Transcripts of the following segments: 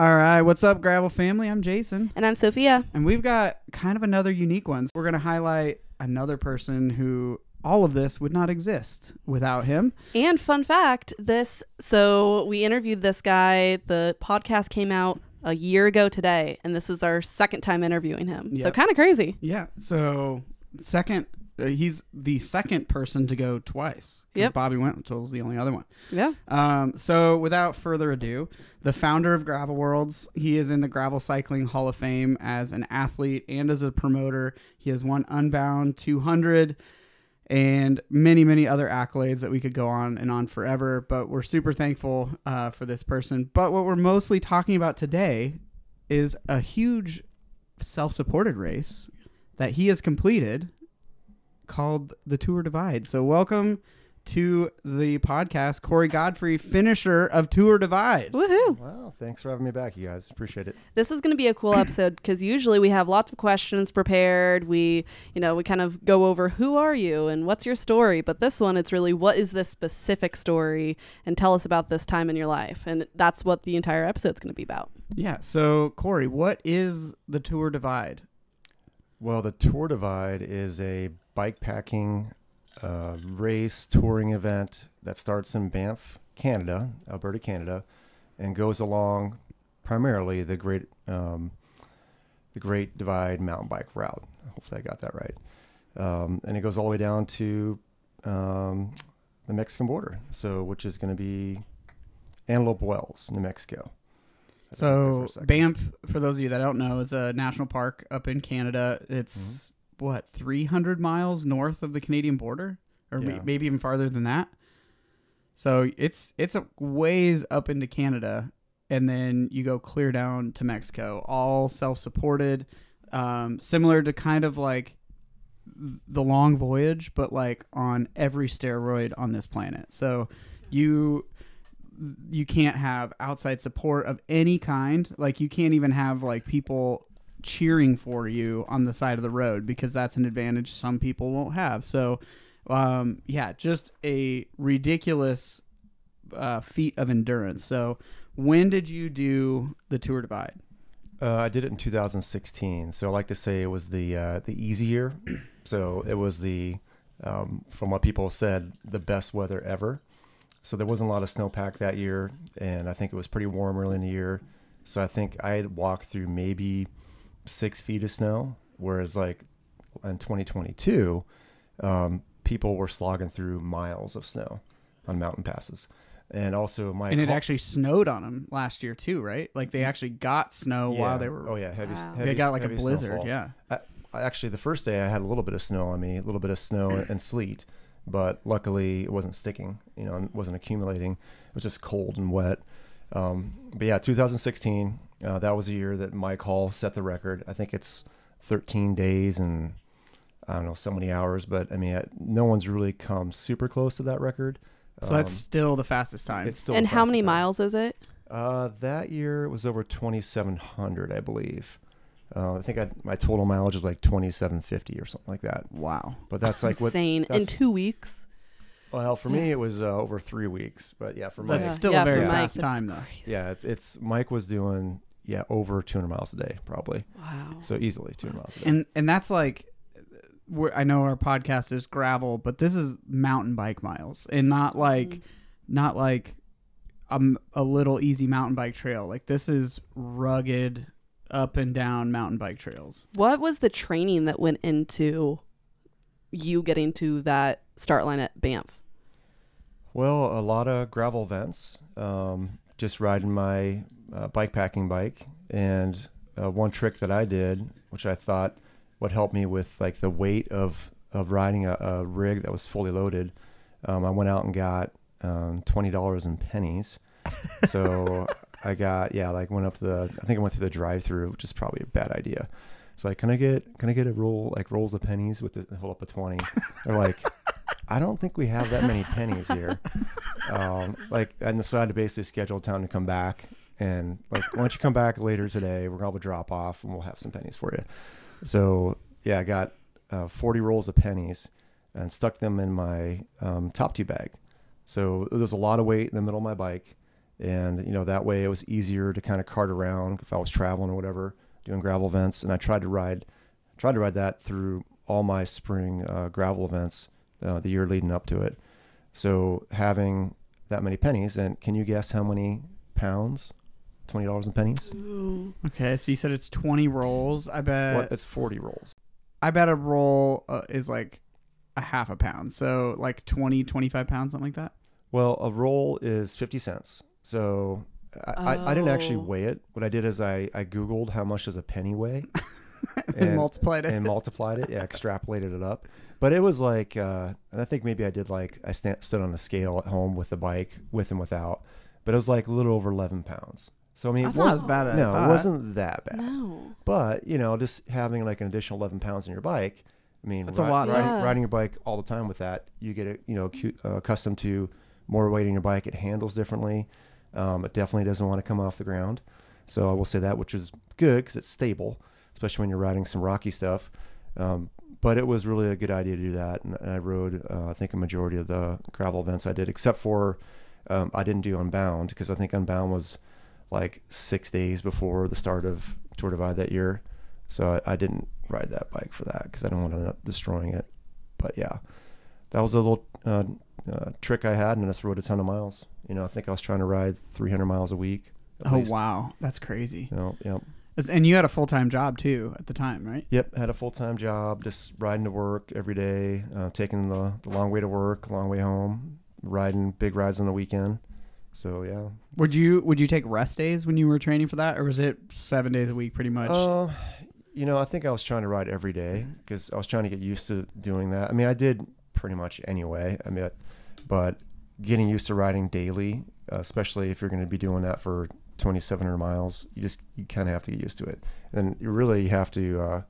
All right, what's up, Gravel family? I'm Jason, And I'm Sophia. and we've got kind of another unique one. We're going to highlight another person who all of this would not exist without him. And fun fact this so we interviewed this guy. The podcast came out a year ago today, and this is our second time interviewing him. So kind of crazy. Yeah. So, second, he's the second person to go twice. Yep. Bobby Wintle's the only other one. Yeah. Um, so, without further ado, the founder of Gravel Worlds, he is in the Gravel Cycling Hall of Fame as an athlete and as a promoter. He has won Unbound 200 and many, many other accolades that we could go on and on forever. But we're super thankful uh, for this person. But what we're mostly talking about today is a huge self supported race that he has completed called the Tour Divide. So, welcome to the podcast, Corey Godfrey, finisher of Tour Divide. Woohoo. Wow, thanks for having me back, you guys. Appreciate it. This is going to be a cool episode because usually we have lots of questions prepared. We, you know, we kind of go over who are you and what's your story. But this one, it's really what is this specific story and tell us about this time in your life. And that's what the entire episode's going to be about. Yeah. So, Corey, what is the Tour Divide? Well, the Tour Divide is a bike packing uh, race touring event that starts in Banff, Canada, Alberta, Canada, and goes along primarily the Great um, the Great Divide mountain bike route. Hopefully, I got that right. Um, and it goes all the way down to um, the Mexican border, so which is going to be Antelope Wells, New Mexico. For So. Banff, for those of you that don't know, is a national park up in Canada. It's what 300 miles north of the Canadian border, or Yeah. maybe even farther than that. So it's it's a ways up into Canada, and then you go clear down to Mexico, all self-supported, um, similar to kind of like the long voyage, but like on every steroid on this planet. So you you can't have outside support of any kind. Like you can't even have like people cheering for you on the side of the road because that's an advantage some people won't have. So um yeah, just a ridiculous uh, feat of endurance. So when did you do the Tour Divide? Uh, I did it in 2016, so I like to say it was the uh, the easy year. So it was the, um, from what people said, the best weather ever. So there wasn't a lot of snowpack that year, and I think it was pretty warm early in the year. So I think I walked through maybe six feet of snow, whereas like in 2022, um, people were slogging through miles of snow on mountain passes. And also my And it car- actually snowed on them last year too, right? Like they actually got snow while they were oh yeah heavy, Wow. heavy they got like a blizzard, snowfall. yeah. I, I actually the first day I had a little bit of snow on me, a little bit of snow and sleet, but luckily it wasn't sticking, you know, and wasn't accumulating. It was just cold and wet. Um, but yeah, 2016, uh, that was a year that Mike Hall set the record. I think it's 13 days and I don't know so many hours, but I mean, I, no one's really come super close to that record. So that's Um, still the fastest time. it's still and the how many time. miles is it? Uh, that year it was over 2,700, I believe. Uh, I think I, my total mileage is like 2,750 or something like that. wow. But that's like what. Insane. In two weeks. Well, for me it was uh, over three weeks, but yeah, for Mike, That's still Yeah, a very for fast that's time though. crazy. yeah, it's it's Mike was doing yeah over 200 miles a day probably, Wow. so easily 200 miles a day. And and that's like we're, I know our podcast is gravel, but this is mountain bike miles and not like Mm. not like um, a little easy mountain bike trail. Like this is rugged up and down mountain bike trails. What was the training that went into you getting to that start line at Banff? Well, a lot of gravel events. Um, just riding my uh, bike packing bike, and uh, one trick that I did, which I thought would help me with like the weight of of riding a, a rig that was fully loaded. Um, I went out and got um, twenty dollars in pennies. So I got yeah, like went up to the I think I went through the drive through, which is probably a bad idea. It's like, can I get can I get a roll like rolls of pennies with the hold up a twenty? They're like, I don't think we have that many pennies here. Um, like, and so I had to basically schedule time to come back. And like, why don't you come back later today? We're gonna have a drop off, and we'll have some pennies for you. So yeah, I got uh, 40 rolls of pennies and stuck them in my um, top tube bag. So there was a lot of weight in the middle of my bike, and you know that way it was easier to kind of cart around if I was traveling or whatever, doing gravel events. And I tried to ride, tried to ride that through all my spring uh, gravel events uh, the year leading up to it. So having that many pennies, and can you guess how many pounds? Twenty dollars in pennies. Ooh. Okay, so you said it's 20 rolls. I bet What? It's forty rolls. I bet a roll uh, is like a half a pound. So like 20, 25 pounds, something like that. Well, a roll is 50 cents. So I, I, I didn't actually Oh. weigh it. What I did is I, I Googled how much does a penny weigh and, multiplied it. and multiplied it. Yeah, extrapolated it up. But it was like, uh, and I think maybe I did like, I sta stood on the scale at home with the bike, with and without. But it was like a little over 11 pounds. So, I mean, That's it not wa- as bad as no, thought. it wasn't that bad. No. But, you know, just having like an additional 11 pounds in your bike, I mean, That's a lot, right? riding, Yeah. riding your bike all the time with that, you get it, you know, cu- uh, accustomed to more weight in your bike. It handles differently. Um, it definitely doesn't want to come off the ground. So I will say that, which is good because it's stable, especially when you're riding some rocky stuff. Um, but it was really a good idea to do that. And, and I rode, uh, I think, a majority of the gravel events I did, except for um, I didn't do Unbound because I think Unbound was like six days before the start of Tour Divide that year. So I, I didn't ride that bike for that because I didn't want to end up destroying it. But yeah, that was a little uh, uh, trick I had, and I just rode a ton of miles. You know, I think I was trying to ride 300 miles a week. oh, least. wow. That's crazy. You know, yep. And you had a full time job too at the time, right? Yep, had a full time job, just riding to work every day, uh, taking the, the long way to work, long way home, riding big rides on the weekend. So yeah. Would you would you take rest days when you were training for that, or was it seven days a week, pretty much? Uh, you know, I think I was trying to ride every day because I was trying to get used to doing that. I mean, I did pretty much anyway. I mean, but getting used to riding daily, uh, especially if you're going to be doing that for 2,700 miles, you just you kind of have to get used to it. And you really have to uh,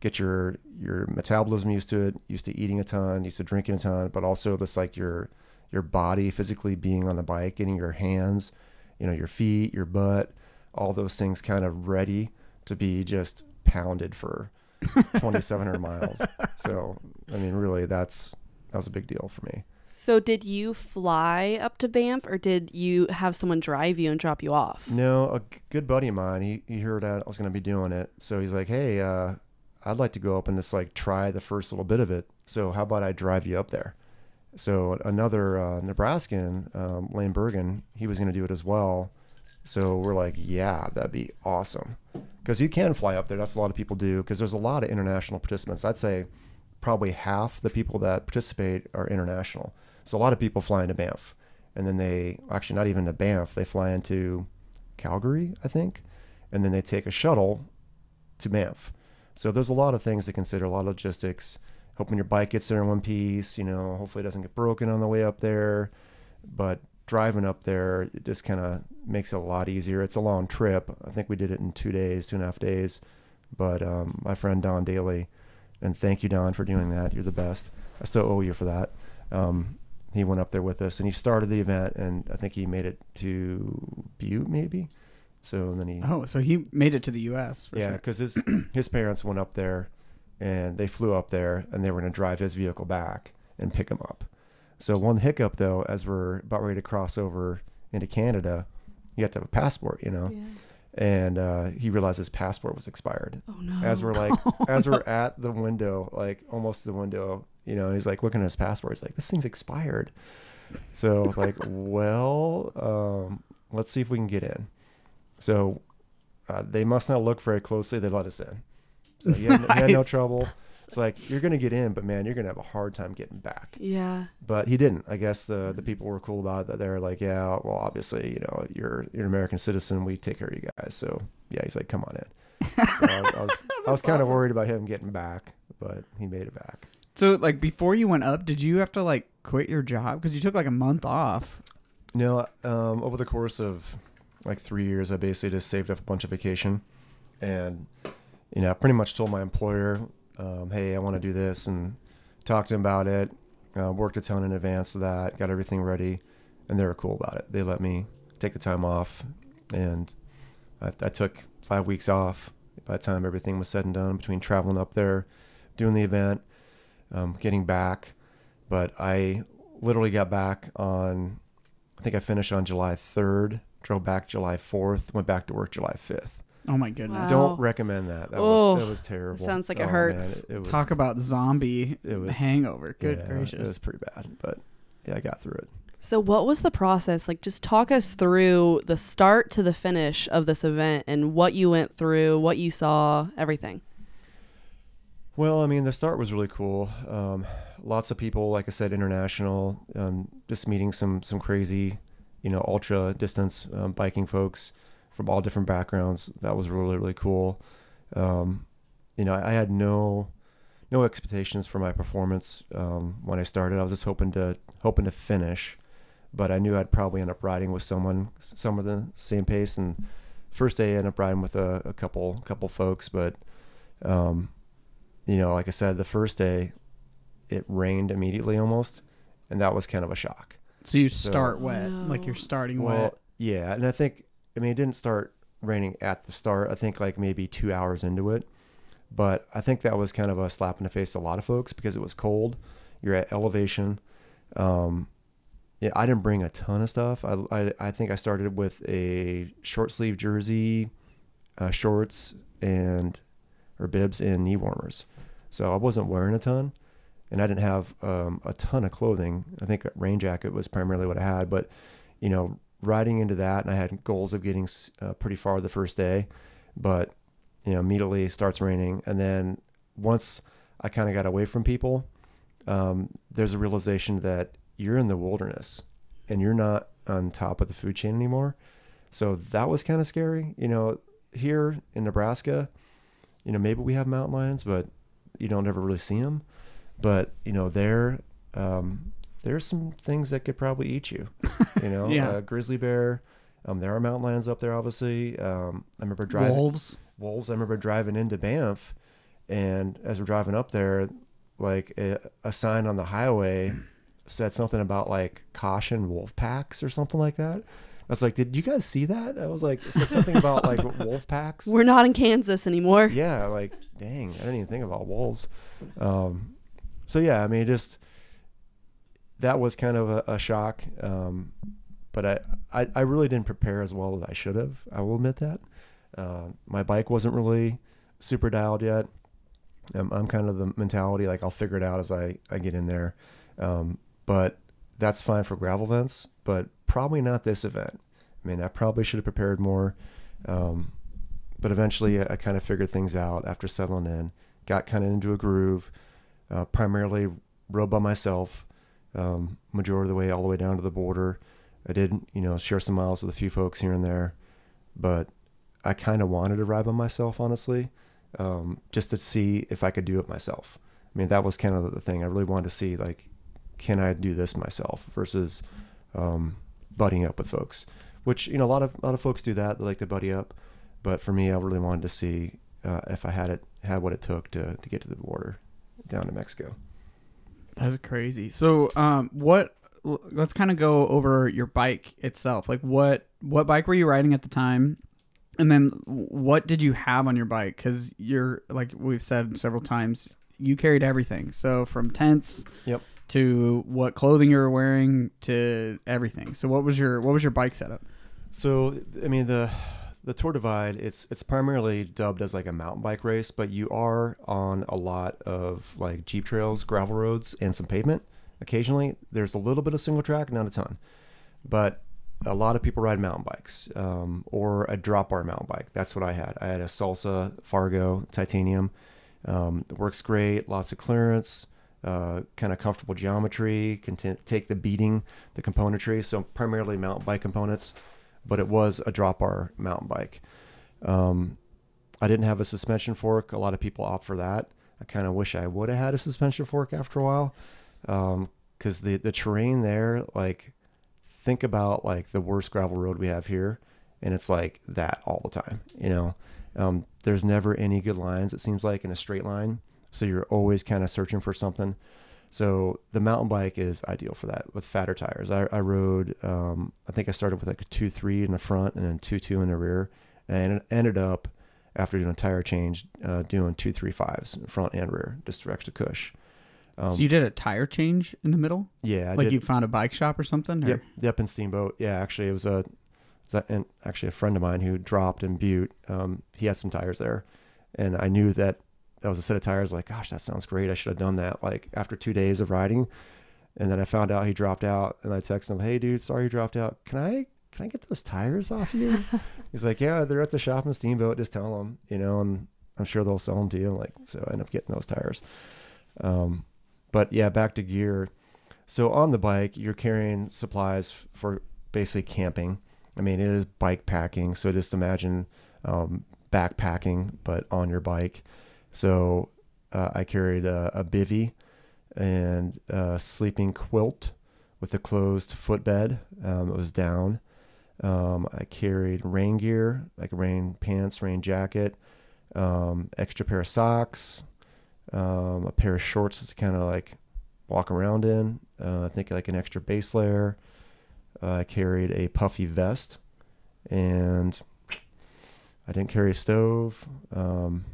get your your metabolism used to it, used to eating a ton, used to drinking a ton, but also this like your your body physically being on the bike, getting your hands, you know, your feet, your butt, all those things kind of ready to be just pounded for 2,700 miles. So, I mean, really, that's that was a big deal for me. So did you fly up to Banff or did you have someone drive you and drop you off? No, a good buddy of mine, he, he heard that I was going to be doing it. So he's like, hey, uh, I'd like to go up and just like try the first little bit of it. So how about I drive you up there? So another uh, Nebraskan, um, Lane Bergen, he was going to do it as well. So we're like, yeah, that'd be awesome. Because you can fly up there. That's a lot of people do. Because there's a lot of international participants. I'd say probably half the people that participate are international. So a lot of people fly into Banff. And then they, actually not even to Banff, they fly into Calgary, I think. And then they take a shuttle to Banff. So there's a lot of things to consider, a lot of logistics. Hoping your bike gets there in one piece, you know, hopefully it doesn't get broken on the way up there. But driving up there, it just kind of makes it a lot easier. It's a long trip. I think we did it in two days, two and a half days. But um, my friend Don Daly, and thank you, Don, for doing that. You're the best. I still owe you for that. Um, he went up there with us and he started the event, and I think he made it to Butte, maybe. So then he oh, so he made it to the U.S. For yeah, sure. because his his parents went up there, and they flew up there, and they were going to drive his vehicle back and pick him up. So one hiccup though, as we're about ready to cross over into Canada, you have to have a passport, you know. Yeah. And uh, he realized his passport was expired. Oh no. As we're like, as we're at the window, like almost the window, you know, he's like looking at his passport. He's like, "This thing's expired." So I was like, "Well, um, let's see if we can get in." So uh, they must not look very closely. They let us in. So he had, he had no trouble. It's like you're gonna get in, but man, you're gonna have a hard time getting back. yeah. But he didn't. I guess the the people were cool about it. That they're like, yeah, well, obviously, you know, you're you're an American citizen. We take care of you guys. So yeah, he's like, come on in. So I was, I was, I was kind of worried about him getting back, but he made it back. So like before you went up, did you have to like quit your job because you took like a month off? No, um, over the course of like three years, I basically just saved up a bunch of vacation, and you know, I pretty much told my employer, um, "Hey, I want to do this," and talked to him about it. Uh, worked a ton in advance of that, got everything ready, and they were cool about it. They let me take the time off, and I, I took five weeks off. By the time everything was said and done, between traveling up there, doing the event, um, getting back, but I literally got back on I think I finished on July 3rd drove back July 4th, went back to work July 5th. Oh my goodness. Wow. Don't recommend that. That Oh, was that was terrible. sounds like it Oh, hurts. it, it was, Talk about zombie it was- hangover. Good yeah, gracious. It was pretty bad, but yeah, I got through it. So, what was the process? Like, just talk us through the start to the finish of this event and what you went through, what you saw, everything. Well, I mean, the start was really cool. Um, lots of people, like I said, international. Um, just meeting some some crazy, you know, ultra distance um, biking folks from all different backgrounds. That was really really cool. Um, you know, I, I had no no expectations for my performance um, when I started. I was just hoping to hoping to finish, but I knew I'd probably end up riding with someone some of the same pace. And first day, I ended up riding with a, a couple couple folks, but um, you know, like I said, the first day it rained immediately almost, and that was kind of a shock. so you so- start wet, like you're starting Well, wet. yeah, and I think I mean it didn't start raining at the start. I think like maybe two hours into it, but I think that was kind of a slap in the face to a lot of folks because it was cold. You're at elevation. Um, yeah, I didn't bring a ton of stuff. I I, I think I started with a short sleeve jersey, uh, shorts, and or bibs and knee warmers. So I wasn't wearing a ton, and I didn't have um, a ton of clothing. I think a rain jacket was primarily what I had, but you know, riding into that, and I had goals of getting uh, pretty far the first day, but you know, immediately starts raining, and then once I kind of got away from people, um, there's a realization that you're in the wilderness and you're not on top of the food chain anymore. So that was kind of scary. You know, here in Nebraska, you know, maybe we have mountain lions, but you don't ever really see them. But you know, there, um, there's some things that could probably eat you. You know, Yeah. uh, grizzly bear. Um, there are mountain lions up there, obviously. Um, I remember driving Wolves. wolves. I remember driving into Banff, and as we're driving up there, like a, a sign on the highway said something about like caution wolf packs or something like that. I was like, did you guys see that? I was like, it said something about like wolf packs. We're not in Kansas anymore. Yeah, like dang, I didn't even think about wolves. Um, so yeah, I mean, just that was kind of a, a shock. Um, but I, I, I really didn't prepare as well as I should have. I will admit that. Uh, my bike wasn't really super dialed yet. Um, I'm kind of the mentality like I'll figure it out as I, I get in there. Um, but that's fine for gravel events, but probably not this event. I mean, I probably should have prepared more. Um, but eventually I, I kind of figured things out after settling in, got kind of into a groove, uh, primarily rode by myself, um, majority of the way, all the way down to the border. I did, you know, share some miles with a few folks here and there, but I kind of wanted to ride by myself, honestly, um, just to see if I could do it myself. I mean, that was kind of the thing. I really wanted to see, like, can I do this myself versus um, buddying up with folks, which, you know, a lot of, a lot of folks do that. They like to buddy up. But for me, I really wanted to see uh, if I had it, had what it took to, to get to the border down to Mexico. That's crazy. So, um, what? Let's kind of go over your bike itself. Like, what what bike were you riding at the time? And then, what did you have on your bike? Because you're like we've said several times, you carried everything. So from tents, Yep. to what clothing you were wearing to everything. So, what was your what was your bike setup? So I mean the the Tour Divide it's it's primarily dubbed as like a mountain bike race, but you are on a lot of like jeep trails, gravel roads, and some pavement. Occasionally, there's a little bit of single track, not a ton, but a lot of people ride mountain bikes um, or a drop bar mountain bike. That's what I had. I had a Salsa Fargo titanium. Um, it works great, lots of clearance, uh, kind of comfortable geometry, can t- take the beating, the componentry. So primarily mountain bike components, but it was a drop bar mountain bike. Um, I didn't have a suspension fork. A lot of people opt for that. I kind of wish I would have had a suspension fork after a while, because the the terrain there, like, think about like the worst gravel road we have here, and it's like that all the time. You know, um, there's never any good lines. It seems like in a straight line, so you're always kind of searching for something. So the mountain bike is ideal for that with fatter tires. I, I rode, um, I think I started with like a two three in the front and then two two in the rear, and it ended up after doing a tire change, uh, doing two three fives front and rear, just for extra cush. Um, so you did a tire change in the middle, yeah, I like did. you found a bike shop or something. or- Yep, yep, in Steamboat. Yeah, actually, it was a So- and actually a friend of mine who dropped in Butte, um, he had some tires there, and I knew that that was a set of tires. Like, gosh, that sounds great. I should have done that. Like after two days of riding, and then I found out he dropped out, and I texted him, "Hey, dude, sorry you dropped out. Can I can I get those tires off you?" He's like, "Yeah, they're at the shop in Steamboat. Just tell them, you know, and I'm sure they'll sell them to you." Like, so I end up getting those tires. Um, but yeah, back to gear. So on the bike, you're carrying supplies for basically camping. I mean, it is bike packing. So just imagine um, backpacking, but on your bike. So uh, I carried a, a bivy and a sleeping quilt with a closed footbed. Um, it was down. Um, I carried rain gear, like rain pants, rain jacket, um, extra pair of socks, um, a pair of shorts to kind of like walk around in. Uh, I think like an extra base layer. Uh, I carried a puffy vest, and I didn't carry a stove. Um,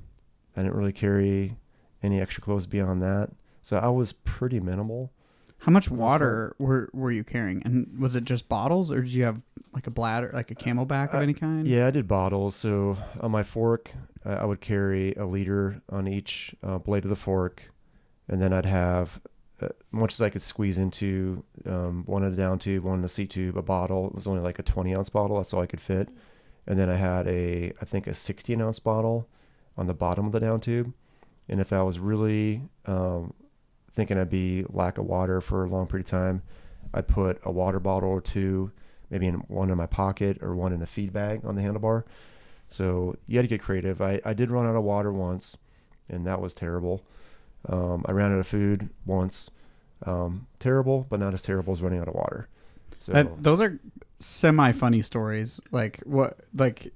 I didn't really carry any extra clothes beyond that. So I was pretty minimal. How much water were were you carrying? And was it just bottles, or did you have like a bladder, like a CamelBak of Uh, any kind? Yeah, I did bottles. So on my fork, uh, I would carry a liter on each uh, blade of the fork, and then I'd have, uh, much as I could squeeze into um, one in the down tube, one in the C tube, a bottle. It was only like a 20 ounce bottle. That's all I could fit. And then I had a, I think a 16 ounce bottle on the bottom of the down tube. And if I was really um, thinking I'd be lack of water for a long period of time, I'd put a water bottle or two maybe in one in my pocket or one in a feed bag on the handlebar. So you had to get creative. I, I did run out of water once, and that was terrible. Um, I ran out of food once. Um, terrible, but not as terrible as running out of water. So That, those are semi funny stories. Like what? Like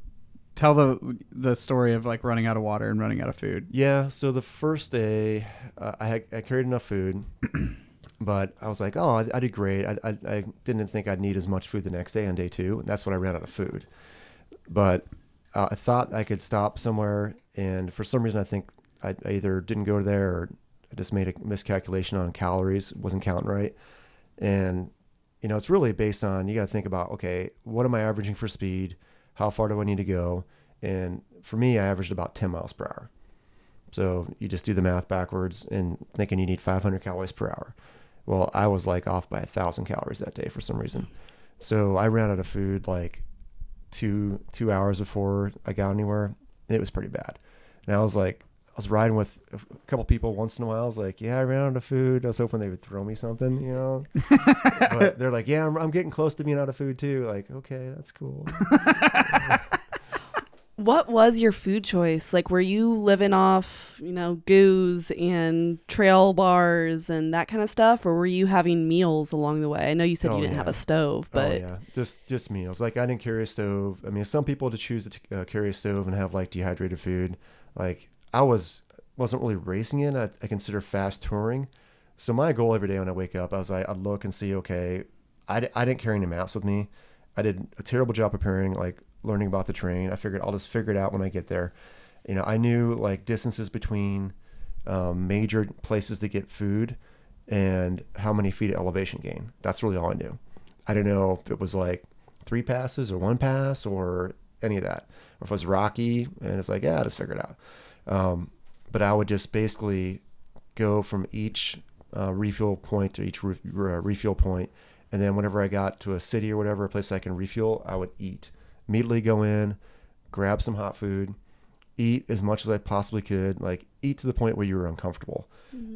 tell the the story of like running out of water and running out of food. yeah, so the first day uh, I had I carried enough food, but I was like, oh, I, I did great. I, I I didn't think I'd need as much food the next day on day two, and that's when I ran out of food. But uh, I thought I could stop somewhere, and for some reason, I think I, I either didn't go there or I just made a miscalculation on calories, wasn't counting right, and you know, it's really based on you got to think about okay, what am I averaging for speed? How far do I need to go? And for me, I averaged about 10 miles per hour. So you just do the math backwards and thinking you need 500 calories per hour. Well, I was like off by a thousand calories that day for some reason. So I ran out of food like two two hours before I got anywhere. It was pretty bad. And I was like, I was riding with a couple people once in a while. I was like, yeah, I ran out of food. I was hoping they would throw me something, you know. but they're like, yeah, I'm, I'm getting close to being out of food too. Like, okay, that's cool. What was your food choice? Like, were you living off, you know, goos and trail bars and that kind of stuff, or were you having meals along the way? I know you said Oh, you didn't have a stove, but oh yeah, just just meals. Like I didn't carry a stove. I mean, some people to choose to uh, carry a stove and have like dehydrated food. Like I was wasn't really racing it. I, I consider fast touring. So my goal every day when I wake up, I was like, I'd look and see, okay, I, I didn't carry any maps with me. I did a terrible job preparing, like learning about the terrain. I figured I'll just figure it out when I get there. You know, I knew like distances between um, major places to get food and how many feet of elevation gain. That's really all I knew. I didn't know if it was like three passes or one pass or any of that, or if it was rocky. And it's like, yeah, I'll just figure it out. Um, but I would just basically go from each uh, refuel point to each re- re- refuel point, and then whenever I got to a city or whatever, a place I can refuel, I would eat. Immediately go in, grab some hot food, eat as much as I possibly could, like eat to the point where you were uncomfortable,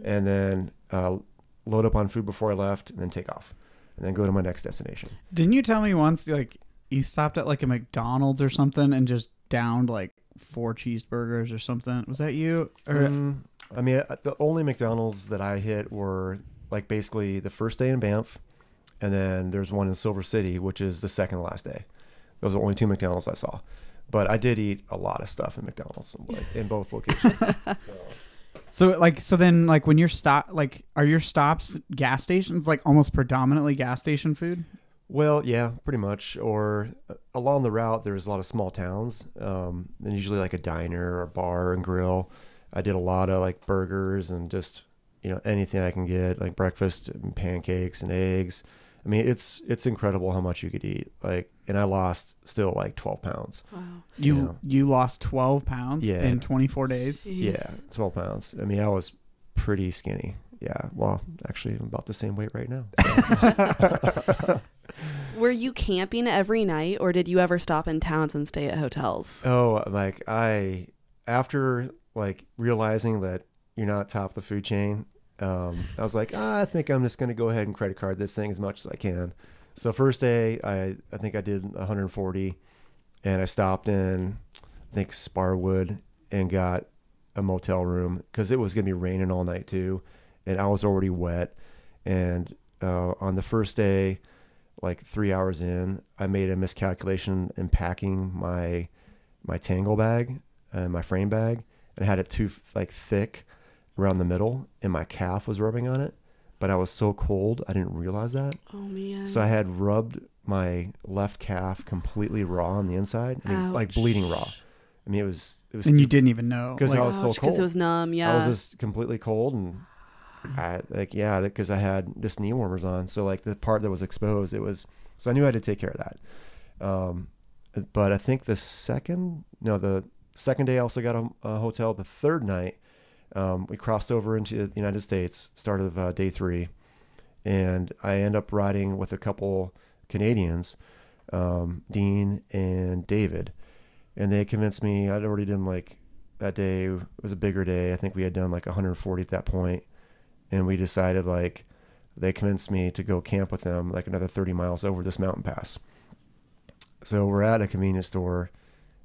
and then uh, load up on food before I left, and then take off, and then go to my next destination. Didn't you tell me once like you stopped at like a McDonald's or something and just downed like four cheeseburgers or something? Was that you? Or Mm, I mean, uh, the only McDonald's that I hit were like basically the first day in Banff, and then there's one in Silver City, which is the second to last day. Those are the only two McDonald's I saw. But I did eat a lot of stuff in McDonald's, like in both locations. so, so like so then like when you're stop like are your stops gas stations like almost predominantly gas station food? Well, yeah, pretty much. Or uh, along the route, there's a lot of small towns, um, and usually like a diner or bar and grill. I did a lot of like burgers and just you know anything I can get, like breakfast and pancakes and eggs. I mean, it's it's incredible how much you could eat. Like, and I lost still like 12 pounds. Wow. You Yeah. you lost 12 pounds Yeah. in 24 days. Yeah, 12 pounds. I mean, I was pretty skinny. Yeah. Well, actually, I'm about the same weight right now. so. Were you camping every night or did you ever stop in towns and stay at hotels? oh, like I after like realizing that you're not top of the food chain, um, I was like, ah, I think I'm just gonna go ahead and credit card this thing as much as I can. So first day, I I think I did 140, and I stopped in, I think Sparwood, and got a motel room because it was gonna be raining all night too, and I was already wet. And uh, on the first day, like three hours in, I made a miscalculation in packing my my tangle bag and my frame bag, and I had it too like thick around the middle, and my calf was rubbing on it. But I was so cold, I didn't realize that. Oh man. So I had rubbed my left calf completely raw on the inside, I mean, like bleeding raw. I mean, it was it was And you didn't even know. 'Cause Like, I was so cold. because it was numb. Yeah. I was just completely cold and I like yeah because I had just knee warmers on so like the part that was exposed it was so I knew I had to take care of that. Um but I think the second no the second day I also got a, a hotel. The third night um, we crossed over into the United States start of uh, day three and I end up riding with a couple Canadians um, Dean and David. And they convinced me I'd already done like that day it was a bigger day. I think we had done like 140 at that point, and we decided like they convinced me to go camp with them like another 30 miles over this mountain pass. So we're at a convenience store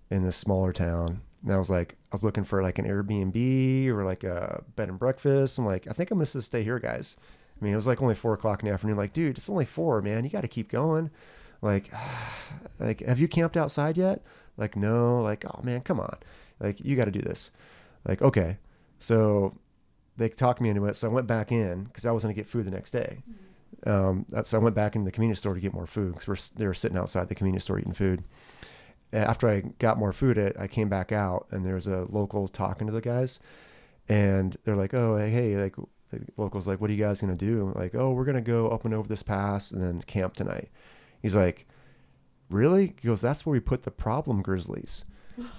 in this smaller town, and I was like, I was looking for like an Airbnb or like a bed and breakfast. I'm like, I think I'm gonna stay here, guys. I mean, it was like only four o'clock in the afternoon. Like, dude, it's only four, man. You got to keep going. Like, like, have you camped outside yet? Like, no. Like, oh man, come on. Like, you got to do this. Like, okay. So they talked me into it. So I went back in because I was going to get food the next day. Um, so I went back into the convenience store to get more food because they were sitting outside the convenience store eating food. After I got more food, I, I came back out and there was a local talking to the guys. And they're like, oh, hey, like, the local's like, what are you guys going to do? Like, oh, we're going to go up and over this pass and then camp tonight. He's like, really? He goes, that's where we put the problem grizzlies.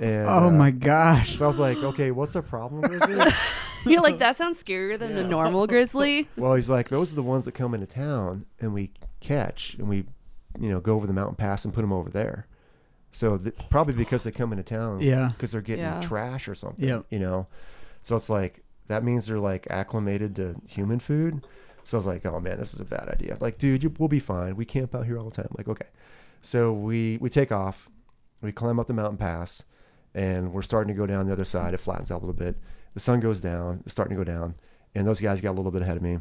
And, oh uh, my gosh. So I was like, okay, what's the problem grizzly? You're like that sounds scarier than a normal grizzly. well, he's like, those are the ones that come into town and we catch and we, you know, go over the mountain pass and put them over there. So th- probably because they come into town, Yeah. because they're getting Yeah. trash or something, Yep. you know. So it's like that means they're like acclimated to human food. So I was like, oh man, this is a bad idea. Like, dude, you, we'll be fine. We camp out here all the time. Like, okay. So we we take off, we climb up the mountain pass, and we're starting to go down the other side. It flattens out a little bit. The sun goes down. It's starting to go down, and those guys got a little bit ahead of me.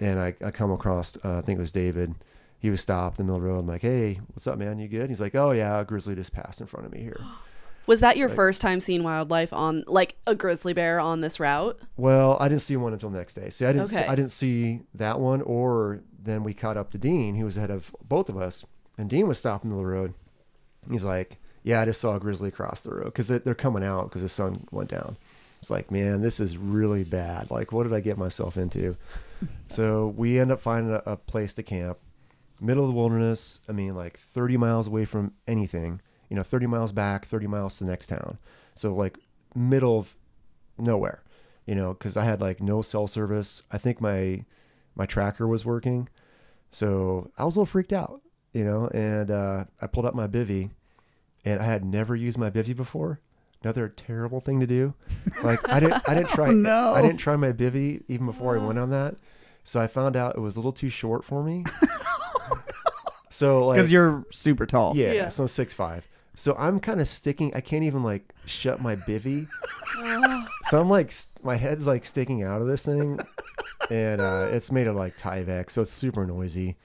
And I, I come across, uh, I think it was David. He was stopped in the middle of the road. I'm like, hey, what's up, man? You good? He's like, oh yeah, a grizzly just passed in front of me here. Was that your Like- first time seeing wildlife on like a grizzly bear on this route? Well, I didn't see one until the next day. See, I didn't. Okay. I didn't see that one, or then we caught up to Dean, who was ahead of both of us, and Dean was stopped in the middle of the road. He's like, "Yeah, I just saw a grizzly cross the road because they're, coming out because the sun went down." It's like, man, this is really bad. Like, what did I get myself into? so we end up finding a, a place to camp, middle of the wilderness. I mean, like 30 miles away from anything. You know, 30 miles back, 30 miles to the next town. So like middle of nowhere. You know, because I had like no cell service. I think my my tracker was working, so I was a little freaked out. You know, and uh, I pulled up my bivy, and I had never used my bivy before. Another terrible thing to do. Like I didn't I didn't try Oh, no. I didn't try my bivy even before I went on that. So I found out it was a little too short for me. so like Because you're super tall. yeah, Yeah. so I'm six five. So I'm kind of sticking. I can't even like shut my bivy. so I'm like, s- my head's like sticking out of this thing, and uh, it's made of like Tyvek, so it's super noisy,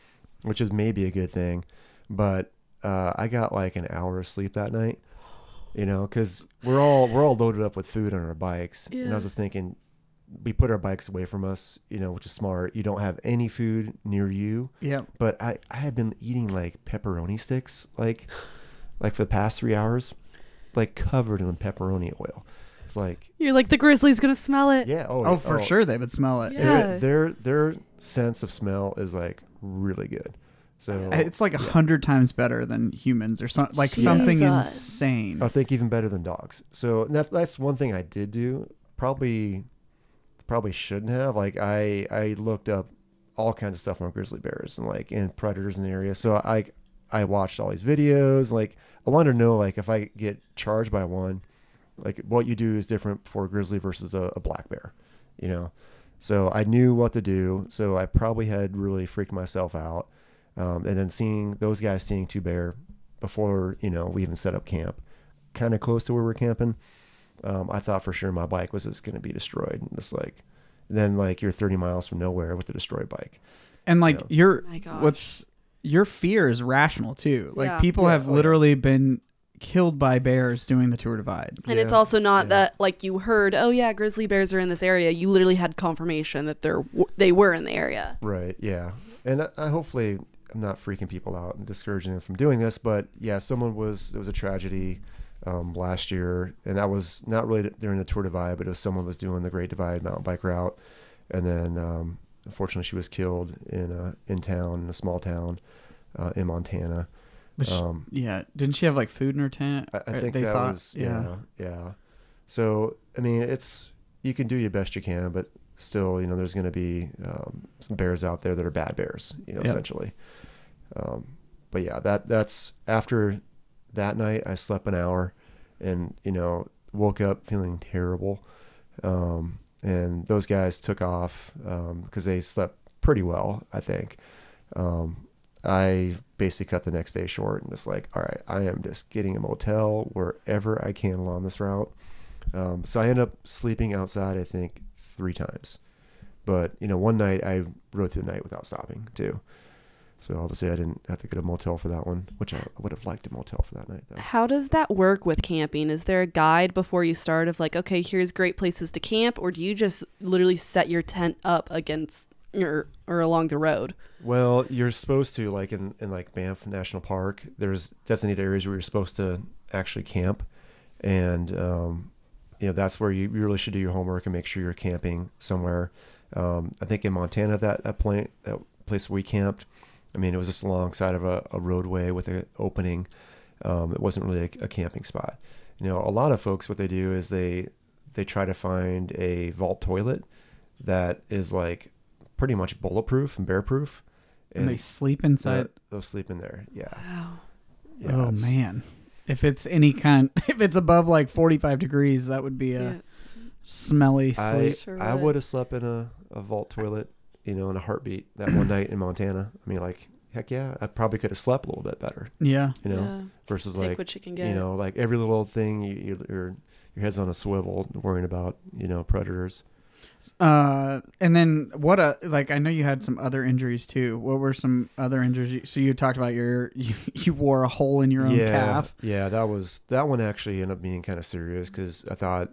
which is maybe a good thing. But uh, I got like an hour of sleep that night, you know, because we're all we're all loaded up with food on our bikes, and I was just thinking, we put our bikes away from us, you know, which is smart. You don't have any food near you Yep. but I, I had been eating like pepperoni sticks like like for the past three hours like covered in pepperoni oil it's like You're like the grizzly's gonna smell it. yeah oh, Oh, for sure they would smell it. Yeah. their, their their sense of smell is like really good. So It's like a hundred times better than humans, or something like something insane. I think even better than dogs. So that's that's one thing I did do. Probably, probably shouldn't have. Like I I looked up all kinds of stuff on grizzly bears and like and predators in the area. So I I watched all these videos. Like I wanted to know like if I get charged by one, like what you do is different for a grizzly versus a, a black bear. You know. So I knew what to do. So I probably had really freaked myself out. Um, and then seeing those guys seeing two bear before you know we even set up camp, kind of close to where we're camping. Um, I thought for sure my bike was just going to be destroyed. And it's like, then like you're 30 miles from nowhere with a destroyed bike. And like Yeah. your My gosh. what's your fear is rational too. Like Yeah. people Yeah, have oh, yeah. literally been killed by bears doing the Tour Divide. And it's also not yeah. that like you heard, oh yeah, grizzly bears are in this area. You literally had confirmation that they're they were in the area. Right. Yeah. And I, I hopefully I'm not freaking people out and discouraging them from doing this, but yeah, someone was there was a tragedy um, last year, and that was not really during the Tour Divide, but it was someone was doing the Great Divide mountain bike route, and then um, unfortunately she was killed in a, in town in a small town uh, in Montana. But sh- Um, yeah, didn't she have like food in her tent? I, I think they that thought- was yeah, yeah. So I mean, it's you can do your best you can, but still, you know, there's going to be um, some bears out there that are bad bears, you know, Yep. essentially. Um, but yeah, that that's after that night. I slept an hour, and you know, woke up feeling terrible. Um, and those guys took off because they slept pretty well, I think. Um, I basically cut the next day short and just like, all right, I am just getting a motel wherever I can along this route. Um, so I end up sleeping outside, I think, three times. But, you know, one night I rode through the night without stopping too. So obviously I didn't have to get a motel for that one, which I would have liked a motel for that night though. How does that work with camping? Is there a guide before you start of like, okay, here's great places to camp, or do you just literally set your tent up against or or along the road? Well, you're supposed to like in, in like Banff National Park. There's designated areas where you're supposed to actually camp, and um, you know that's where you, you really should do your homework and make sure you're camping somewhere. Um, I think in Montana that that point that place we camped, I mean it was just alongside of a, a roadway with an opening. Um, it wasn't really a, a camping spot. You know, a lot of folks what they do is they they try to find a vault toilet that is like pretty much bulletproof and bear proof. And they sleep inside. they'll sleep in there. Yeah. Wow. yeah oh man, if it's any kind, if it's above like forty-five degrees, that would be a Yeah. smelly I. Sure I would. would have slept in a, a vault toilet, you know, in a heartbeat that one night in Montana. I mean, like, heck yeah, I probably could have slept a little bit better, yeah, you know, yeah. versus Take like, what you can get. you know, like every little thing you, you your your head's on a swivel, worrying about, you know, predators. Uh, and then what? a like I know you had some other injuries too. What were some other injuries? you- So you talked about your you, you wore a hole in your own yeah, calf. yeah, that was that one actually ended up being kind of serious because I thought,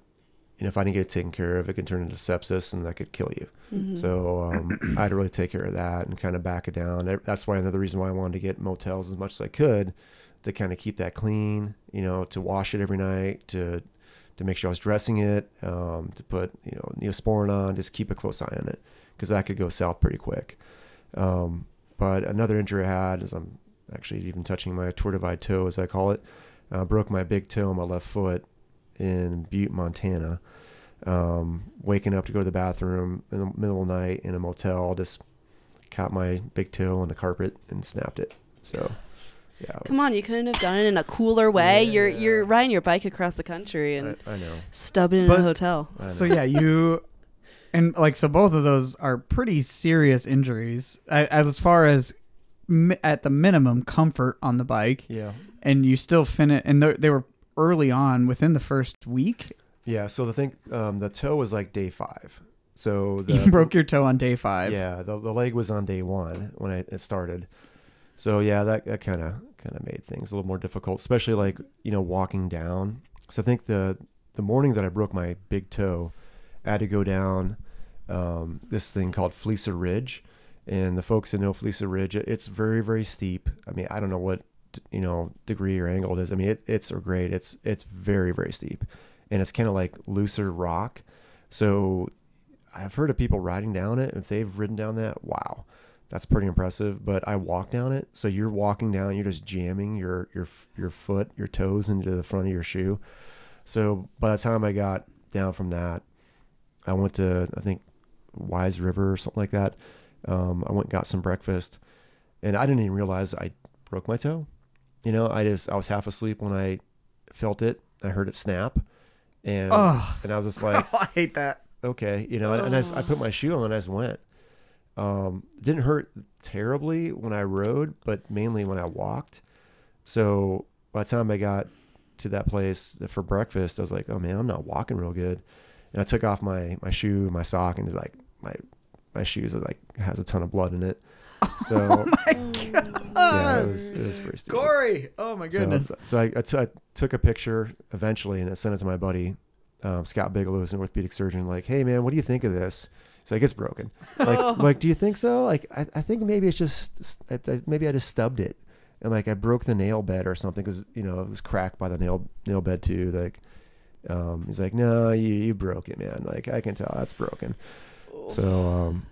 you know, if I didn't get it taken care of, it could turn into sepsis and that could kill you. Mhm. So um, I had to really take care of that and kind of back it down. That's why another reason why I wanted to get motels as much as I could to kind of keep that clean, you know, to wash it every night, to to make sure I was dressing it, um, to put you know neosporin on, just keep a close eye on it because that could go south pretty quick. Um, but another injury I had is I'm actually even touching my Tour Divide toe, as I call it. Uh, broke my big toe on my left foot in Butte, Montana um, waking up to go to the bathroom in the middle of the night in a motel, just caught my big toe on the carpet and snapped it. So, yeah. it Come was- on, you couldn't have done it in a cooler way. You're Yeah. you're riding your bike across the country and I, I know. stubbing in But- a hotel. So yeah, you and like so both of those are pretty serious injuries I, as far as mi- at the minimum comfort on the bike, Yeah. and you still finish. And they they were early on within the first week. Yeah. So the thing, um, the toe was like day five. So the you broke your toe on day five. Yeah, the, the leg was on day one when I, it started. So yeah, that that kind of kind of made things a little more difficult, especially like you know walking down. So I think the the morning that I broke my big toe, I had to go down um, this thing called Fleecer Ridge, and the folks that know Fleecer Ridge, it- it's very very steep. I mean, I don't know what you know degree or angle it is. I mean, it, it's a grade. It's it's very very steep, and it's kind of like looser rock. So I've heard of people riding down it. If they've ridden down that, wow, that's pretty impressive. But I walk down it, so you're walking down, you're just jamming your your your foot, your toes into the front of your shoe. So by the time I got down from that, I went to I think Wise River or something like that. Um, I went got some breakfast, and I didn't even realize I broke my toe. You know, I just I was half asleep when I felt it. I heard it snap, and Oh, and I was just like, I hate that. okay, you know, and, and I, I put my shoe on and I just went. Um, didn't hurt terribly when I rode, but mainly when I walked. So by the time I got to that place for breakfast, I was like, oh man, I'm not walking real good. And I took off my, my shoe, my sock, and it's like my my shoes are like has a ton of blood in it. So yeah, it was it was pretty stupid. Corey. Oh my goodness. So, I, I, t- I took a picture eventually and I sent it to my buddy, um, Scott Bigelow, who's an orthopedic surgeon. Like, hey man, what do you think of this? He's like, it's broken. Like, Oh. like, do you think so? Like, I, I think maybe it's just I, I- maybe I just stubbed it, and like I broke the nail bed or something because you know it was cracked by the nail nail bed too. Like, um, he's like, no, you you broke it, man. Like I can tell that's broken. So um,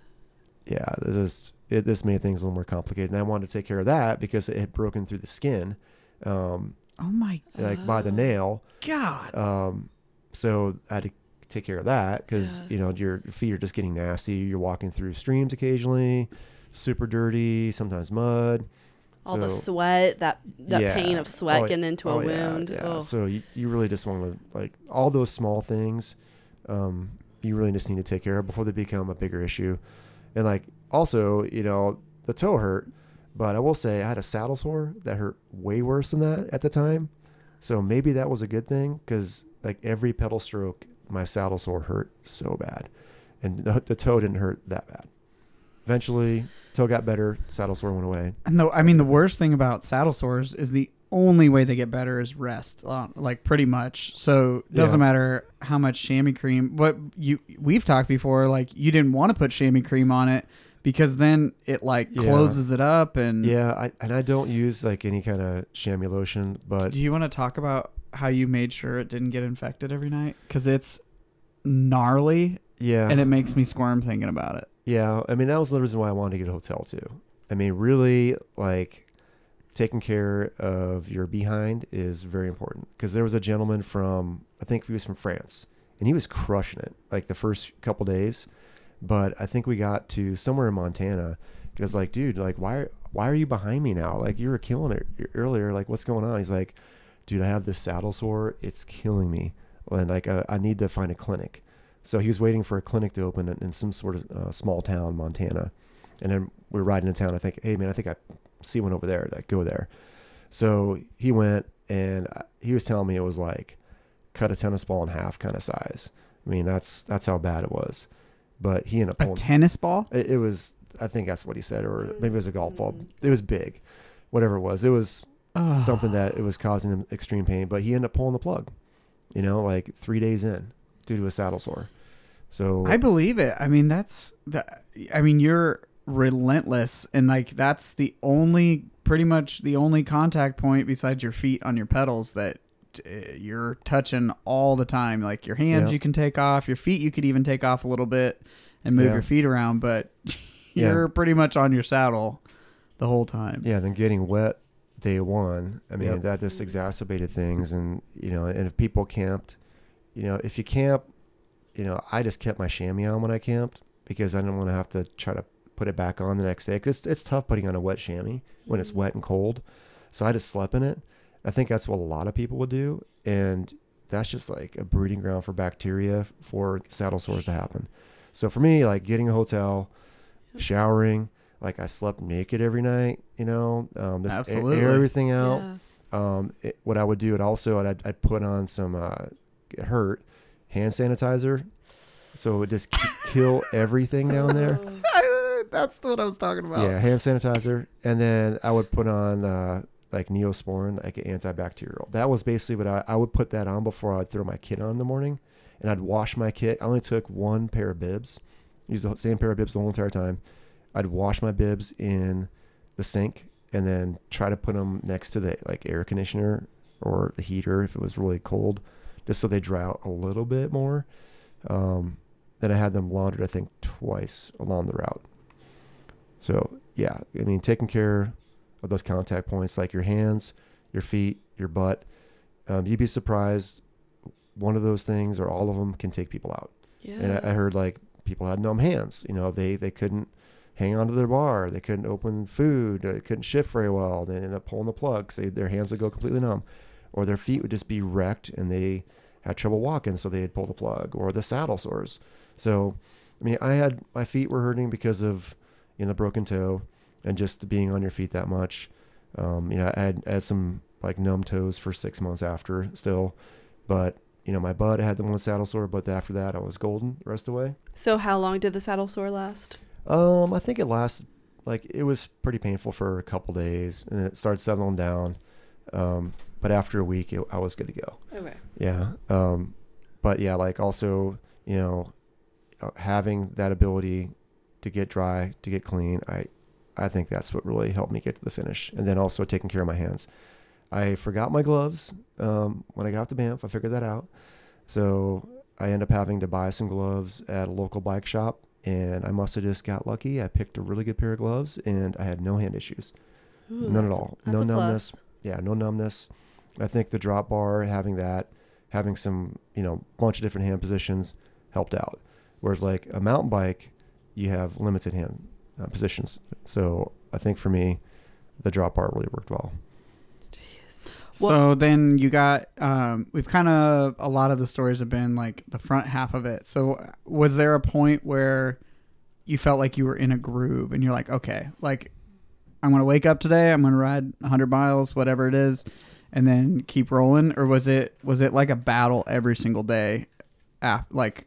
yeah, this is it, this made things a little more complicated, and I wanted to take care of that because it had broken through the skin, um, Oh my like by the nail. god. Um, so I had to take care of that because Yeah. you know your feet are just getting nasty. You're walking through streams occasionally, super dirty, sometimes mud. All the sweat, that that Yeah. pain of sweat Oh, getting into oh, a yeah, wound. Oh. So you, you really just want to like all those small things. Um, you really just need to take care of before they become a bigger issue. And like also, you know, the toe hurt, but I will say I had a saddle sore that hurt way worse than that at the time. So maybe that was a good thing because like every pedal stroke, my saddle sore hurt so bad, and the, the toe didn't hurt that bad. Eventually, toe got better, saddle sore went away. And the, I mean, the worst thing about saddle sores is the only way they get better is rest, uh, like pretty much. So it doesn't Yeah. matter how much chamois cream. But you, we've talked before, like you didn't want to put chamois cream on it because then it like Yeah. closes it up. And Yeah, I, and I don't use like any kind of chamois lotion, but do you want to talk about how you made sure it didn't get infected every night? Because it's gnarly yeah, and it makes me squirm thinking about it. yeah. I mean, that was the reason why I wanted to get a hotel too. I mean, really, like taking care of your behind is very important because there was a gentleman from I think he was from France and he was crushing it like the first couple days, but I think we got to somewhere in Montana because like, dude, like why why are you behind me now? Like you were killing it earlier. Like what's going on? He's like, dude, I have this saddle sore. It's killing me, and like uh, I need to find a clinic. So he was waiting for a clinic to open in, some sort of uh, small town, Montana. And then we're riding in town. I think, hey man, I think I see one over there. Like go there. So he went, and uh, he was telling me it was like cut a tennis ball in half kind of size. I mean, that's that's how bad it was. But he ended up pulling A pulling. tennis ball? It, it was, I think that's what he said, or maybe it was a golf ball. Mm-hmm. It was big, whatever it was. It was Ugh. something that it was causing him extreme pain. But he ended up pulling the plug. You know, like three days in, due to a saddle sore. So I believe it. I mean, that's the. I mean, you're relentless, and like that's the only, pretty much the only contact point besides your feet on your pedals that Eh, you're touching all the time. Like your hands, Yeah. you can take off. Your feet, you could even take off a little bit and move Yeah. your feet around, but you're pretty much on your saddle the whole time. yeah, then getting wet day one. I mean, Yep. that just exacerbated things. And you know, and if people camped, you know, if you camp, you know, I just kept my chamois on when I camped because I didn't want to have to try to put it back on the next day. 'Cause it's it's tough putting on a wet chamois when it's mm. wet and cold. So I just slept in it. I think that's what a lot of people would do, and that's just like a breeding ground for bacteria for saddle sores to happen. So for me, like getting a hotel, showering, like I slept naked every night, you know, um, a- Absolutely. air everything out. Yeah. Um, it, what I would do, it also, I'd, I'd put on some, uh, hurt hand sanitizer. So it would just k- kill everything down there. that's what I was talking about. Yeah, hand sanitizer, and then I would put on uh, like Neosporin, like an antibacterial. That was basically what I, I would put that on before I'd throw my kit on in the morning, and I'd wash my kit. I only took one pair of bibs, used the same pair of bibs the whole entire time. I'd wash my bibs in the sink, and then try to put them next to the like air conditioner or the heater if it was really cold, just so they dry out a little bit more. Um, then I had them laundered, I think, twice along the route. So yeah, I mean, taking care of those contact points like your hands, your feet, your butt, um, you'd be surprised. One of those things or all of them can take people out. Yeah. And I, I heard like people had numb hands. You know, they they couldn't hang onto their bar. They couldn't open food. They couldn't shift very well. They ended up pulling the plug. So their hands would go completely numb, or their feet would just be wrecked and they had trouble walking. So they'd pull the plug, or the saddle sores. So, I mean, I had my feet were hurting because of you know the broken toe and just being on your feet that much. Um, you know, I had, I had some like numb toes for six months after still, but you know, my butt had the one saddle sore, but after that I was golden the rest of the way. so how long did the saddle sore last? Um, I think it lasted like it was pretty painful for a couple days, and it started settling down. Um, but after a week, it, I was good to go. Okay. Yeah. Um, but yeah, like also, you know, uh, having that ability to get dry, to get clean, I, I think that's what really helped me get to the finish. And then also taking care of my hands. I forgot my gloves um, when I got to Banff. I figured that out. So I ended up having to buy some gloves at a local bike shop, and I must have just got lucky. I picked a really good pair of gloves, and I had no hand issues. Ooh, None at all. No numbness. plus. Yeah, no numbness. I think the drop bar, having that, having some, you know, bunch of different hand positions helped out. Whereas like a mountain bike, you have limited hand uh, positions. So I think for me, the drop bar really worked well. Jeez. So then you got um we've kind of a lot of the stories have been like the front half of it. So was there a point where you felt like you were in a groove and you're like, okay, like I'm going to wake up today, I'm going to ride 100 miles, whatever it is, and then keep rolling or was it was it like a battle every single day af- like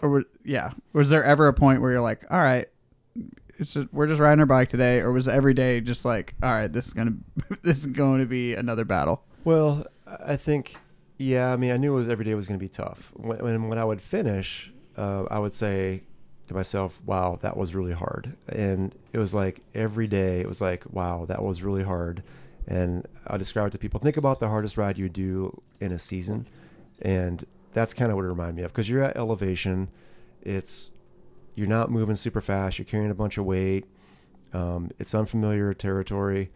or yeah, was there ever a point where you're like, all right, it's just, we're just riding our bike today, or was every day just like, all right, this is gonna this is going to be another battle? Well, I think, yeah. I mean, I knew it was every day was going to be tough. When when, when I would finish, uh, I would say to myself, "Wow, that was really hard." And it was like every day, it was like, "Wow, that was really hard." And I describe it to people: think about the hardest ride you do in a season, and that's kind of what it reminded me of. Because you're at elevation, it's you're not moving super fast. You're carrying a bunch of weight. Um, it's unfamiliar territory.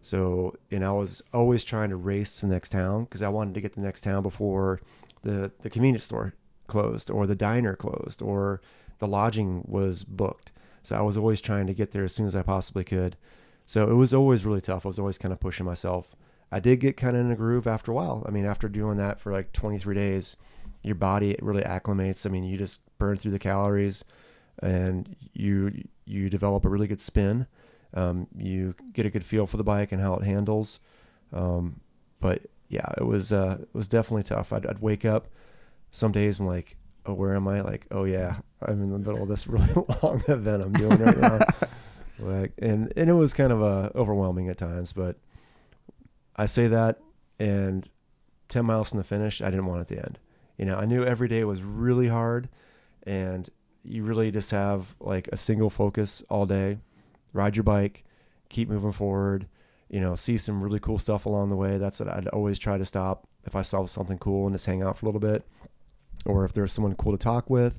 So, and I was always trying to race to the next town because I wanted to get to the next town before the, the convenience store closed or the diner closed or the lodging was booked. So I was always trying to get there as soon as I possibly could. So it was always really tough. I was always kind of pushing myself. I did get kind of in a groove after a while. I mean, after doing that for like 23 days, your body really acclimates. I mean, you just burn through the calories and you you develop a really good spin. Um, you get a good feel for the bike and how it handles. Um, but yeah, it was uh, it was definitely tough. I'd, I'd wake up some days I'm like, oh, where am I? Like, oh yeah, I'm in the middle of this really long event I'm doing right now. like, and and it was kind of uh, overwhelming at times, but I say that, and ten miles from the finish, I didn't want it to end. You know, I knew every day was really hard, and you really just have like a single focus all day. Ride your bike, keep moving forward. You know, see some really cool stuff along the way. That's what I'd always try to stop if I saw something cool and just hang out for a little bit, or if there's someone cool to talk with.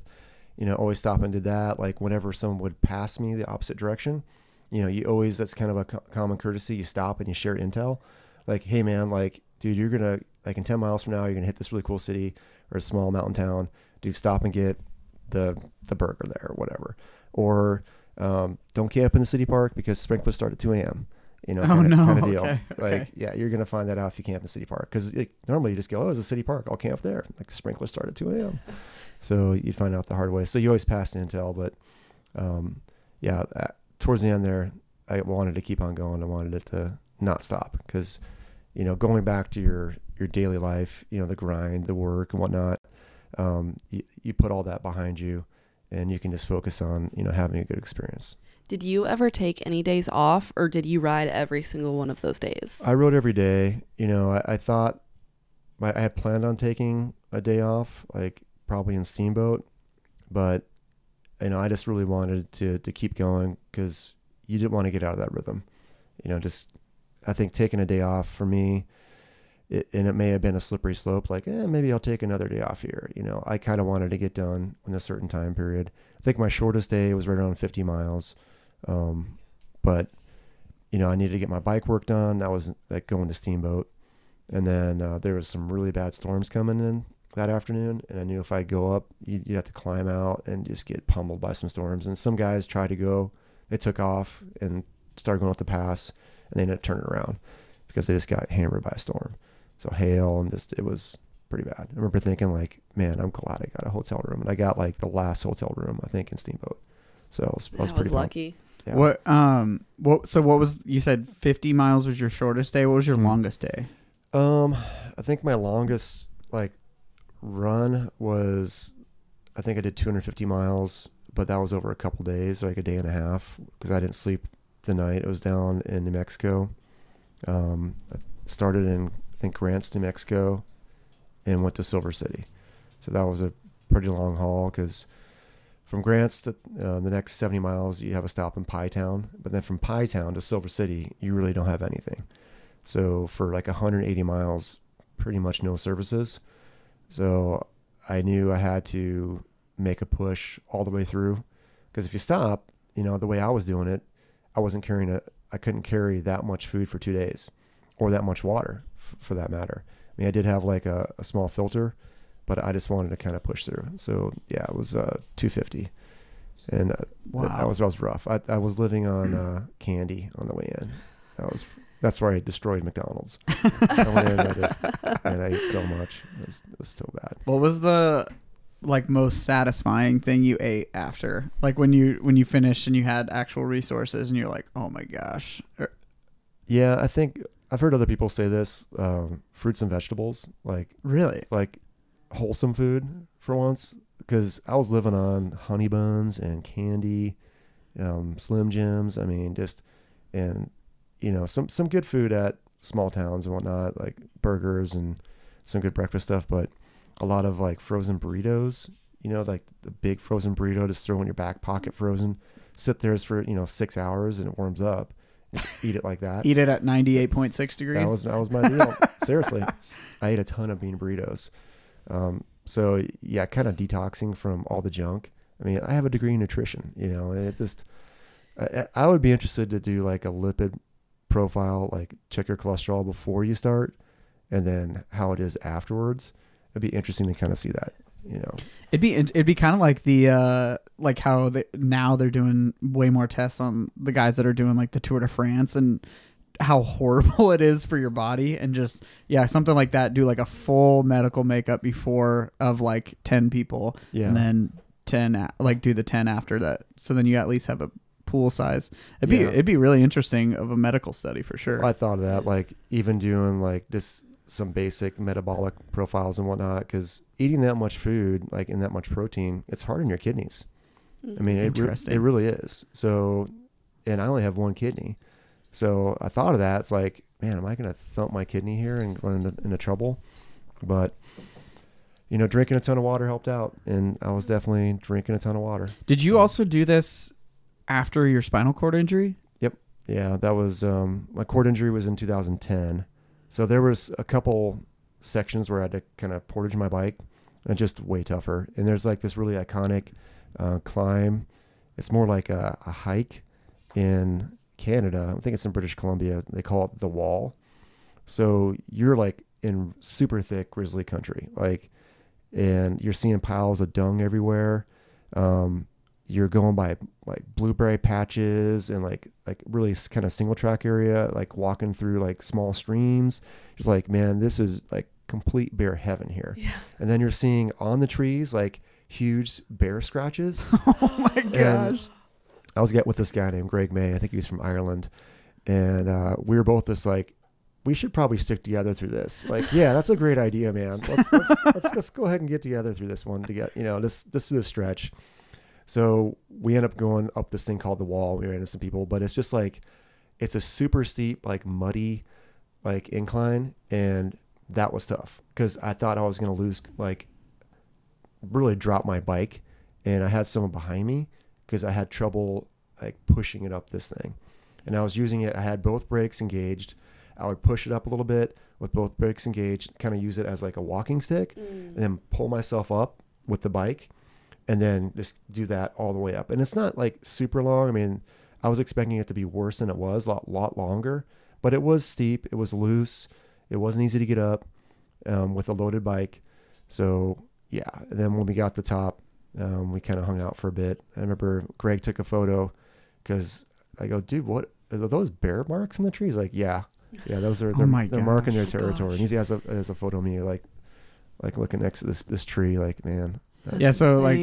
You know, always stop and do that. Like whenever someone would pass me the opposite direction, you know, you always that's kind of a co- common courtesy. You stop and you share intel. Like, hey man, like, dude, you're gonna like in ten miles from now, you're gonna hit this really cool city or a small mountain town. Dude, stop and get the the burger there or whatever. Or um, don't camp in the city park because sprinklers start at 2 a.m. You know, Oh, kind, no, of, kind of deal. okay, Like, okay. yeah, you're gonna find that out if you camp in the city park because normally you just go, oh, it's a city park, I'll camp there. Like sprinklers start at 2 a.m. so you'd find out the hard way. So you always pass the intel, but um, yeah, uh, towards the end there, I wanted to keep on going. I wanted it to not stop because you know going back to your your daily life, you know, the grind, the work, and whatnot. Um, you, you put all that behind you, and you can just focus on you know having a good experience. Did you ever take any days off or did you ride every single one of those days? I rode every day. You know, I, I thought I I had planned on taking a day off, like probably in Steamboat, but you know, I just really wanted to to keep going because you didn't want to get out of that rhythm. You know, just I think taking a day off for me, it, and it may have been a slippery slope. Like, eh, maybe I'll take another day off here. You know, I kind of wanted to get done in a certain time period. I think my shortest day was right around 50 miles. Um, but you know, I needed to get my bike work done. That was like going to Steamboat, and then uh, there was some really bad storms coming in that afternoon, and I knew if I go up, you'd, you'd have to climb out and just get pummeled by some storms. And some guys tried to go, they took off and started going up the pass, and they ended up turning around because they just got hammered by a storm. So hail and just it was pretty bad. I remember thinking like, man, I'm glad I got a hotel room, and I got like the last hotel room I think in Steamboat. So I was, I was I pretty was pumped. lucky. Yeah. What um what so what was you said 50 miles was your shortest day? What was your Mhm. longest day? Um, I think my longest like run was, I think I did 250 miles, but that was over a couple days, like a day and a half, because I didn't sleep the night. It was down in New Mexico. Um, I started in Think Grants, New Mexico, and went to Silver City. So that was a pretty long haul because from Grants to uh, the next 70 miles, you have a stop in Pie Town, but then from Pie Town to Silver City, you really don't have anything. So for like 180 miles, pretty much no services. So I knew I had to make a push all the way through because if you stop, you know, the way I was doing it, I wasn't carrying a, I couldn't carry that much food for two days or that much water for that matter. I mean, I did have like a, a small filter, but I just wanted to kind of push through. So yeah, it was uh, 250. And uh, th- that Wow. was that was rough. I, I was living on uh, candy on the way in. That was that's where I destroyed McDonald's. I went in and I just and I ate so much. It was, it was so bad. What was the like most satisfying thing you ate after? Like when you when you finished and you had actual resources and you're like, "Oh my gosh." Yeah, I think I've heard other people say this. Um, fruits and vegetables, like really? like wholesome food for once, because I was living on honey buns and candy, um, Slim Jims. I mean, just and you know some some good food at small towns and whatnot, like burgers and some good breakfast stuff, but a lot of like frozen burritos. You know, like the big frozen burrito, just throw in your back pocket frozen. Sit there for you know six hours and it warms up. Eat it like that. Eat it at 98.6 degrees. That was that was my deal. Seriously, I ate a ton of bean burritos. Um, so yeah, kind of detoxing from all the junk. I mean, I have a degree in nutrition. You know, and it just I, I would be interested to do like a lipid profile, like check your cholesterol before you start, and then how it is afterwards. It'd be interesting to kind of see that. You know, It'd be it'd be kind of like the uh like how they, now they're doing way more tests on the guys that are doing like the Tour de France and how horrible it is for your body and just yeah something like that do like a full medical makeup before of like 10 people yeah. and then 10 like do the 10 after that so then you at least have a pool size it'd be Yeah. it'd be really interesting of a medical study for sure I thought of that, like even doing like just some basic metabolic profiles and whatnot, because eating that much food, like in that much protein, it's hard on your kidneys. I mean, it, re- it really is. So, and I only have one kidney. So I thought of that. It's like, man, am I going to thump my kidney here and run into, into trouble? But, you know, drinking a ton of water helped out. And I was definitely drinking a ton of water. did you also do this after your spinal cord injury Yep. Yeah, that was um, my cord injury was in 2010. So there was a couple sections where I had to kind of portage my bike, and just way tougher. And there's like this really iconic uh, climb. It's more like a, a hike in Canada. I think it's in British Columbia. They call it the Wall. So you're like in super thick grizzly country, like, and you're seeing piles of dung everywhere. Um, you're going by like blueberry patches and like like really kind of single track area, like walking through like small streams. It's like, man, this is like complete bear heaven here. Yeah. And then you're seeing on the trees like huge bear scratches. oh my And I was getting with this guy named Greg May. I think he was from Ireland, and uh, we were both just like, we should probably stick together through this. Like, yeah, that's a great idea, man. Let's let's, let's let's go ahead and get together through this one to get you know this this is a stretch. So we end up going up this thing called the wall. We ran into some people, but it's just like it's a super steep, like muddy, like incline, and that was tough because I thought I was gonna lose, like, really drop my bike, and I had someone behind me because I had trouble like pushing it up this thing, and I was using it. I had both brakes engaged. I would push it up a little bit with both brakes engaged, kind of use it as like a walking stick, mm. and then pull myself up with the bike, and then just do that all the way up. And it's not like super long. I mean, I was expecting it to be worse than it was, a lot, lot longer. But it was steep. It was loose. It wasn't easy to get up um, with a loaded bike. So yeah. And then when we got to the top, um, we kind of hung out for a bit. I remember Greg took a photo because I go, dude, what are those bear marks in the trees? Like, yeah, yeah, those are Oh they're, my they're marking their territory. Gosh. And he has a has a photo of me like like looking next to this this tree. Like, man, that's- Yeah, so, like,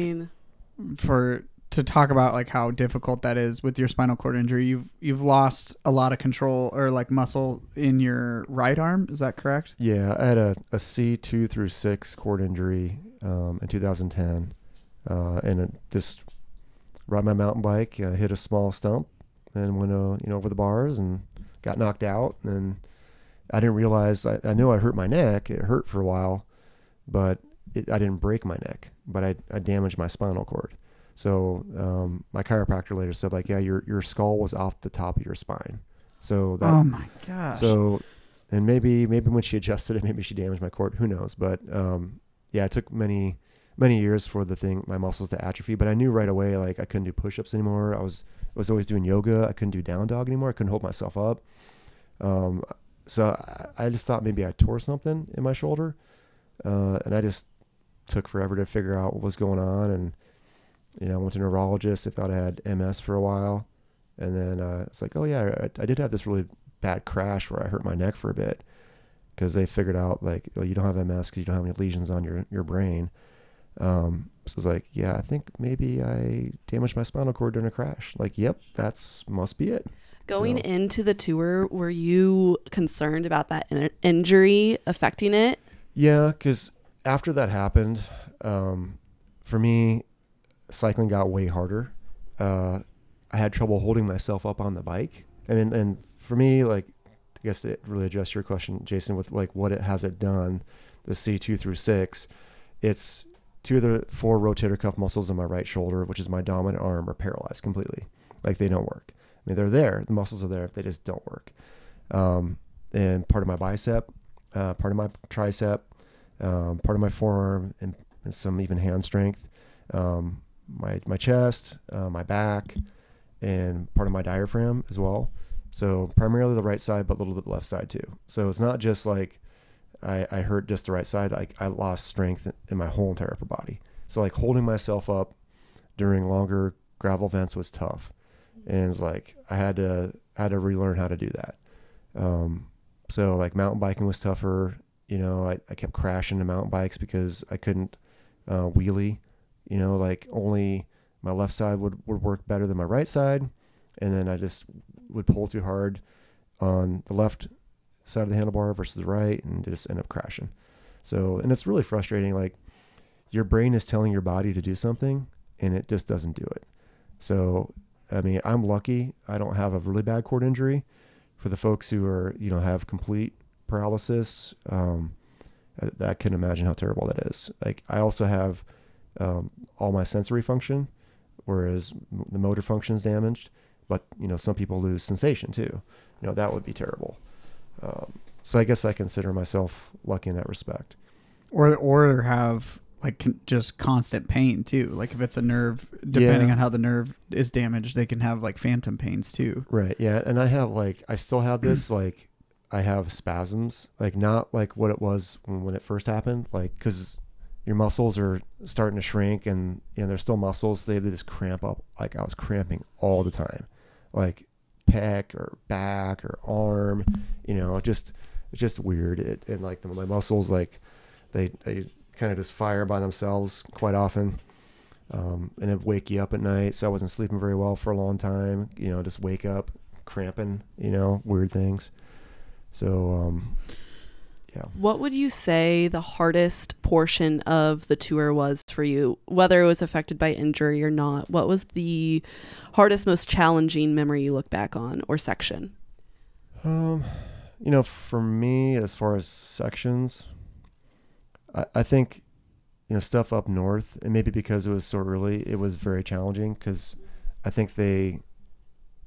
for to talk about like how difficult that is with your spinal cord injury you've you've lost a lot of control or like muscle in your right arm is that correct Yeah, I had a, a C two through six cord injury um, in 2010, uh, and it just rode my mountain bike, uh, hit a small stump, and went uh, you know over the bars and got knocked out. And I didn't realize I, I knew I hurt my neck. It hurt for a while, but it, I didn't break my neck, but I, I damaged my spinal cord. So um, my chiropractor later said like, yeah, your your skull was off the top of your spine. So that oh my gosh so, and maybe maybe when she adjusted it, maybe she damaged my cord. Who knows? But um, yeah, it took many many years for the thing my muscles to atrophy. But I knew right away like I couldn't do push-ups anymore. I was was always doing yoga. I couldn't do down dog anymore. I couldn't hold myself up. Um, so I, I just thought maybe I tore something in my shoulder, uh, and I just took forever to figure out what was going on. And you know, I went to a neurologist. They thought I had MS for a while, and then uh, it's like, oh yeah, I, I did have this really bad crash where I hurt my neck for a bit because they figured out like well, you don't have MS because you don't have any lesions on your your brain. Um, so it's like, yeah, I think maybe I damaged my spinal cord during a crash. Like, yep, that's must be it. Going So- into the tour, were you concerned about that in- injury affecting it? Yeah, because after that happened, um, for me, cycling got way harder. Uh, I had trouble holding myself up on the bike, and and, for me, like, I guess to really address your question, Jason, with like what it has it done, the C two through six, it's two of the four rotator cuff muscles in my right shoulder, which is my dominant arm, are paralyzed completely. Like they don't work. I mean, they're there, the muscles are there, they just don't work. Um, and part of my bicep, uh, part of my tricep, um, part of my forearm, and, and some even hand strength, um, my my chest, uh, my back, and part of my diaphragm as well. So primarily the right side, but a little bit left side too. So it's not just like I, I hurt just the right side. Like I lost strength in my whole entire upper body. So like holding myself up during longer gravel events was tough, and it's like I had to I had to relearn how to do that. Um, so like mountain biking was tougher. You know, I, I kept crashing the mountain bikes because I couldn't uh, wheelie. You know, like only my left side would, would work better than my right side, and then I just would pull too hard on the left side of the handlebar versus the right, and just end up crashing. So, and it's really frustrating. Like your brain is telling your body to do something, and it just doesn't do it. So, I mean, I'm lucky. I don't have a really bad cord injury. For the folks who are, you know, have complete paralysis, um, I, I can imagine how terrible that is. Like I also have um, all my sensory function, whereas the motor function is damaged. But you know, some people lose sensation too. You know, that would be terrible. Um, so I guess I consider myself lucky in that respect. or or have like con- just constant pain too like if it's a nerve depending Yeah. on how the nerve is damaged they can have like phantom pains too Right. Yeah. And I have like, I still have this, like, I have spasms, like, not like what it was when, when it first happened, like, because your muscles are starting to shrink and, know, they're still muscles. They, they just cramp up. Like, I was cramping all the time, like, pec or back or arm, you know, just, it's just weird. It, and like, the, my muscles, like, they, they kind of just fire by themselves quite often um, and it'd wake you up at night. So I wasn't sleeping very well for a long time. You know, just wake up cramping. You know, weird things. So um, yeah, What would you say the hardest portion of the tour was for you, whether it was affected by injury or not? What was the hardest, most challenging memory you look back on or section? um, you know, for me, as far as sections, I, I think you know stuff up north, and maybe because it was so early, it was very challenging because I think they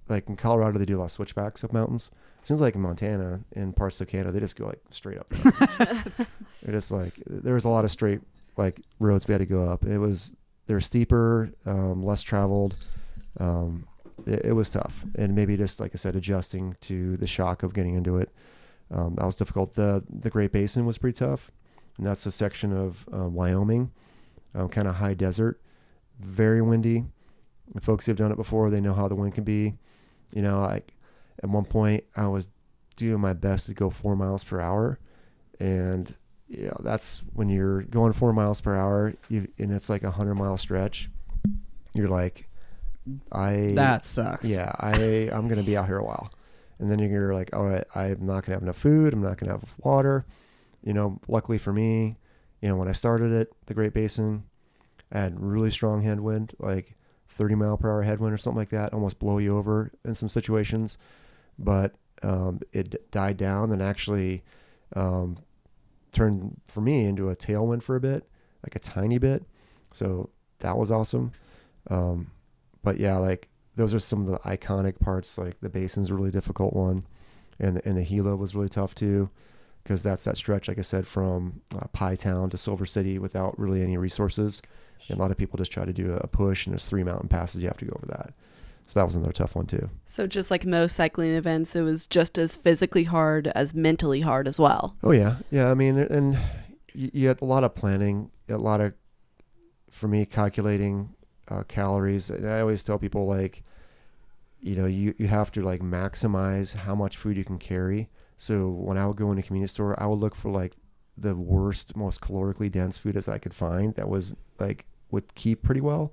like in Colorado they do a lot of switchbacks up mountains. Seems like in Montana and parts of Canada they just go like straight up. They're just like there was a lot of straight like roads we had to go up. It was they're steeper, um, less traveled, um, it, it was tough, and maybe just like I said, adjusting to the shock of getting into it. Um, that was difficult. the The Great Basin was pretty tough, and that's a section of uh, Wyoming, um, kind of high desert, very windy. The folks who've done it before, they know how the wind can be. You know, like at one point, I was doing my best to go four miles per hour, and you know that's when you're going four miles per hour, you, and it's like a hundred mile stretch. You're like, I That sucks. yeah, I I'm gonna be out here a while, and then you're like, all right, I'm not gonna have enough food. I'm not gonna have water. You know, luckily for me, you know, when I started it, the Great Basin, I had really strong headwind, like 30 mile per hour headwind or something like that, almost blow you over in some situations. But um, it died down and actually um, turned for me into a tailwind for a bit, like a tiny bit. So that was awesome. Um, but yeah, like those are some of the iconic parts. Like the basin's a really difficult one, and the, and the Gila was really tough too, because that's that stretch, like I said, from uh, Pie Town to Silver City without really any resources. And a lot of people just try to do a push, and there's three mountain passes you have to go over that. So that was another tough one too. So just like most cycling events, it was just as physically hard as mentally hard as well. Oh yeah, yeah. I mean, and you, you had a lot of planning, a lot of, for me, calculating uh, calories. And I always tell people like, you know, you you have to like maximize how much food you can carry. So when I would go in a convenience store, I would look for like the worst, most calorically dense food as I could find that was like would keep pretty well.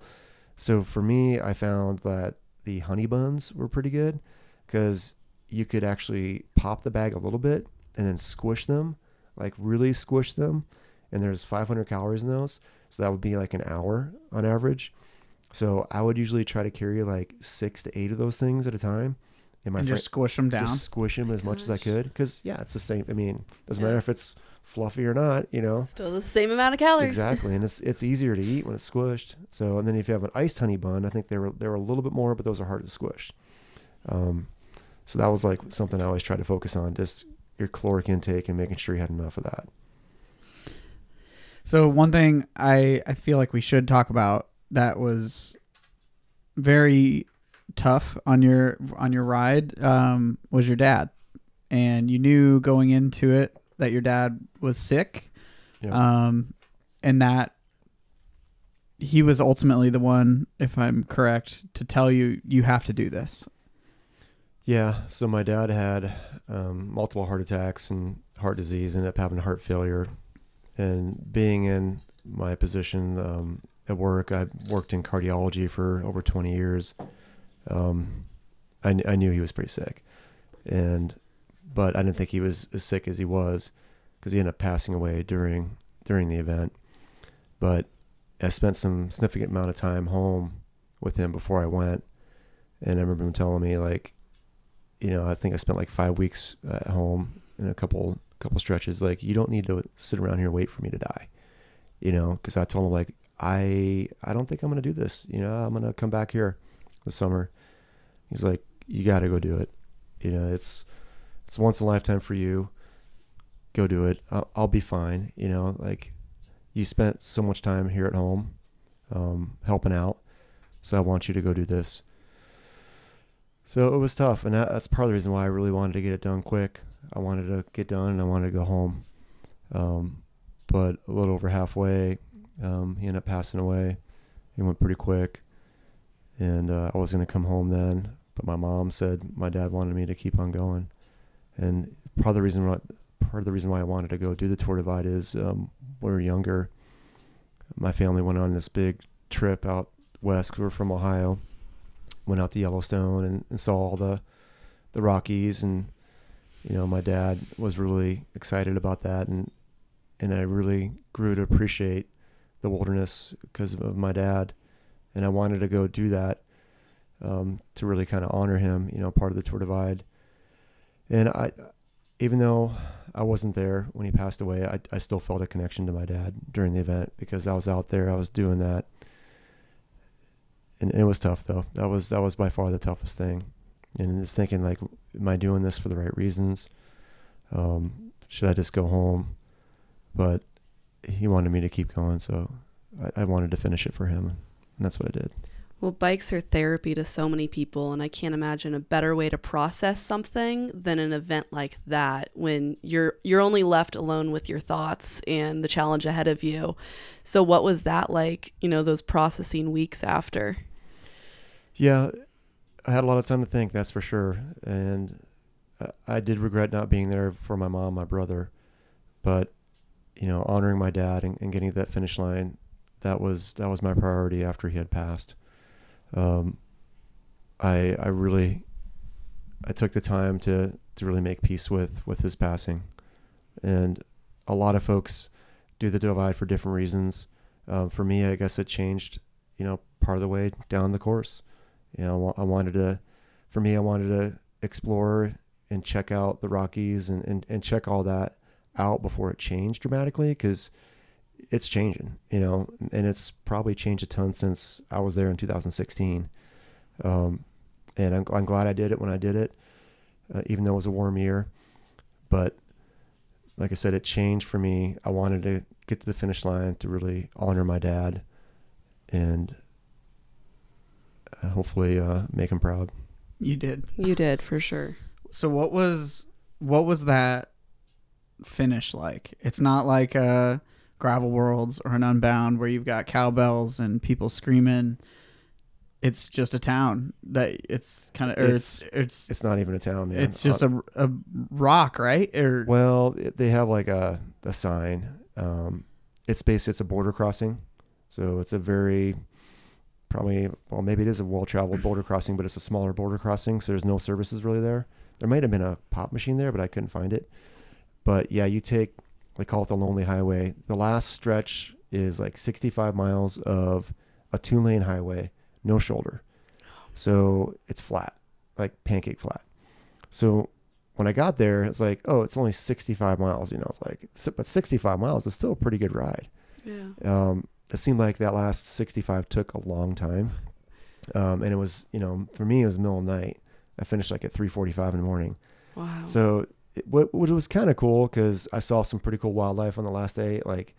So for me, I found that the honey buns were pretty good because you could actually pop the bag a little bit and then squish them, like really squish them. And there's 500 calories in those. So that would be like an hour on average. So I would usually try to carry like six to eight of those things at a time. And my and friend, just squish them down. just squish them as much as I could. Cause yeah, it's the same. I mean, doesn't Yeah. matter if it's fluffy or not, you know? Still the same amount of calories. Exactly, and it's it's easier to eat when it's squished. So, and then if you have an iced honey bun, I think they were they were a little bit more, but those are hard to squish. Um, so that was like something I always try to focus on, just your caloric intake and making sure you had enough of that. So one thing I I feel like we should talk about that was very tough on your on your ride um, was your dad, and you knew going into it that your dad was sick, Yeah. um, and that he was ultimately the one, if I'm correct, to tell you you have to do this. Yeah. So my dad had um, multiple heart attacks and heart disease, ended up having heart failure, and being in my position um, at work, I worked in cardiology for over 20 years. Um, I, I knew he was pretty sick, and but I didn't think he was as sick as he was because he ended up passing away during during the event. But I spent some significant amount of time home with him before I went, and I remember him telling me like, you know, I think I spent like five weeks uh, at home in a couple couple stretches. Like, you don't need to sit around here and wait for me to die, you know, because I told him like, I I don't think I'm gonna do this. You know, I'm gonna come back here this summer. He's like, you got to go do it. You know, it's it's once in a lifetime for you. Go do it. I'll, I'll be fine. You know, like you spent so much time here at home, um, helping out. So I want you to go do this. So it was tough, and that, that's part of the reason why I really wanted to get it done quick. I wanted to get done, and I wanted to go home. Um, but a little over halfway, um, he ended up passing away. He went pretty quick, and uh, I was going to come home then, but my mom said my dad wanted me to keep on going, and part of the reason why part of the reason why I wanted to go do the Tour Divide is um, when we were younger. My family went on this big trip out west. We were from Ohio. Went out to Yellowstone and, and saw all the the Rockies, and you know my dad was really excited about that, and and I really grew to appreciate the wilderness because of my dad, and I wanted to go do that um, to really kind of honor him. You know, part of the Tour Divide, and I, even though I wasn't there when he passed away, I, I still felt a connection to my dad during the event because I was out there, I was doing that. And it was tough though. That was that was by far the toughest thing. And it's thinking like, am I doing this for the right reasons? Um, should I just go home? But he wanted me to keep going, so I, I wanted to finish it for him, and that's what I did. Well, bikes are therapy to so many people, and I can't imagine a better way to process something than an event like that when you're you're only left alone with your thoughts and the challenge ahead of you. So what was that like, you know, those processing weeks after? Yeah, I had a lot of time to think, that's for sure. And I did regret not being there for my mom, my brother, but you know, honoring my dad and, and getting to that finish line, that was that was my priority after he had passed um, I I really I took the time to to really make peace with with his passing, and a lot of folks do the divide for different reasons. Um, for me, I guess it changed, you know, part of the way down the course. You know, I wanted to, for me, I wanted to explore and check out the Rockies and, and, and check all that out before it changed dramatically because it's changing, you know, and it's probably changed a ton since I was there in 2016. Um, and I'm, I'm, glad I did it when I did it, uh, even though it was a warm year. But like I said, it changed for me. I wanted to get to the finish line to really honor my dad and uh, hopefully uh, make him proud. You did. You did for sure. So what was what was that finish like? It's not like a gravel worlds or an unbound where you've got cowbells and people screaming it's just a town that it's kind of it's, it's, it's it's not even a town man. it's just uh, a, a rock right? Or well they have like a, a sign um it's basically it's a border crossing. So it's a very probably well maybe it is a well traveled border crossing but it's a smaller border crossing so there's no services really there. There might have been a pop machine there but i couldn't find it. But yeah you take they call it the Lonely Highway. The last stretch is like 65 miles of a two lane highway, no shoulder. So it's flat, like pancake flat. So when I got there, it's like, oh, it's only 65 miles. You know, it's like, but 65 miles is still a pretty good ride. Yeah. Um, it seemed like that last 65 took a long time. Um, and it was, you know, for me, it was middle of night. I finished like at 3:45 in the morning. Wow. So what which was kind of cool because I saw some pretty cool wildlife on the last day, like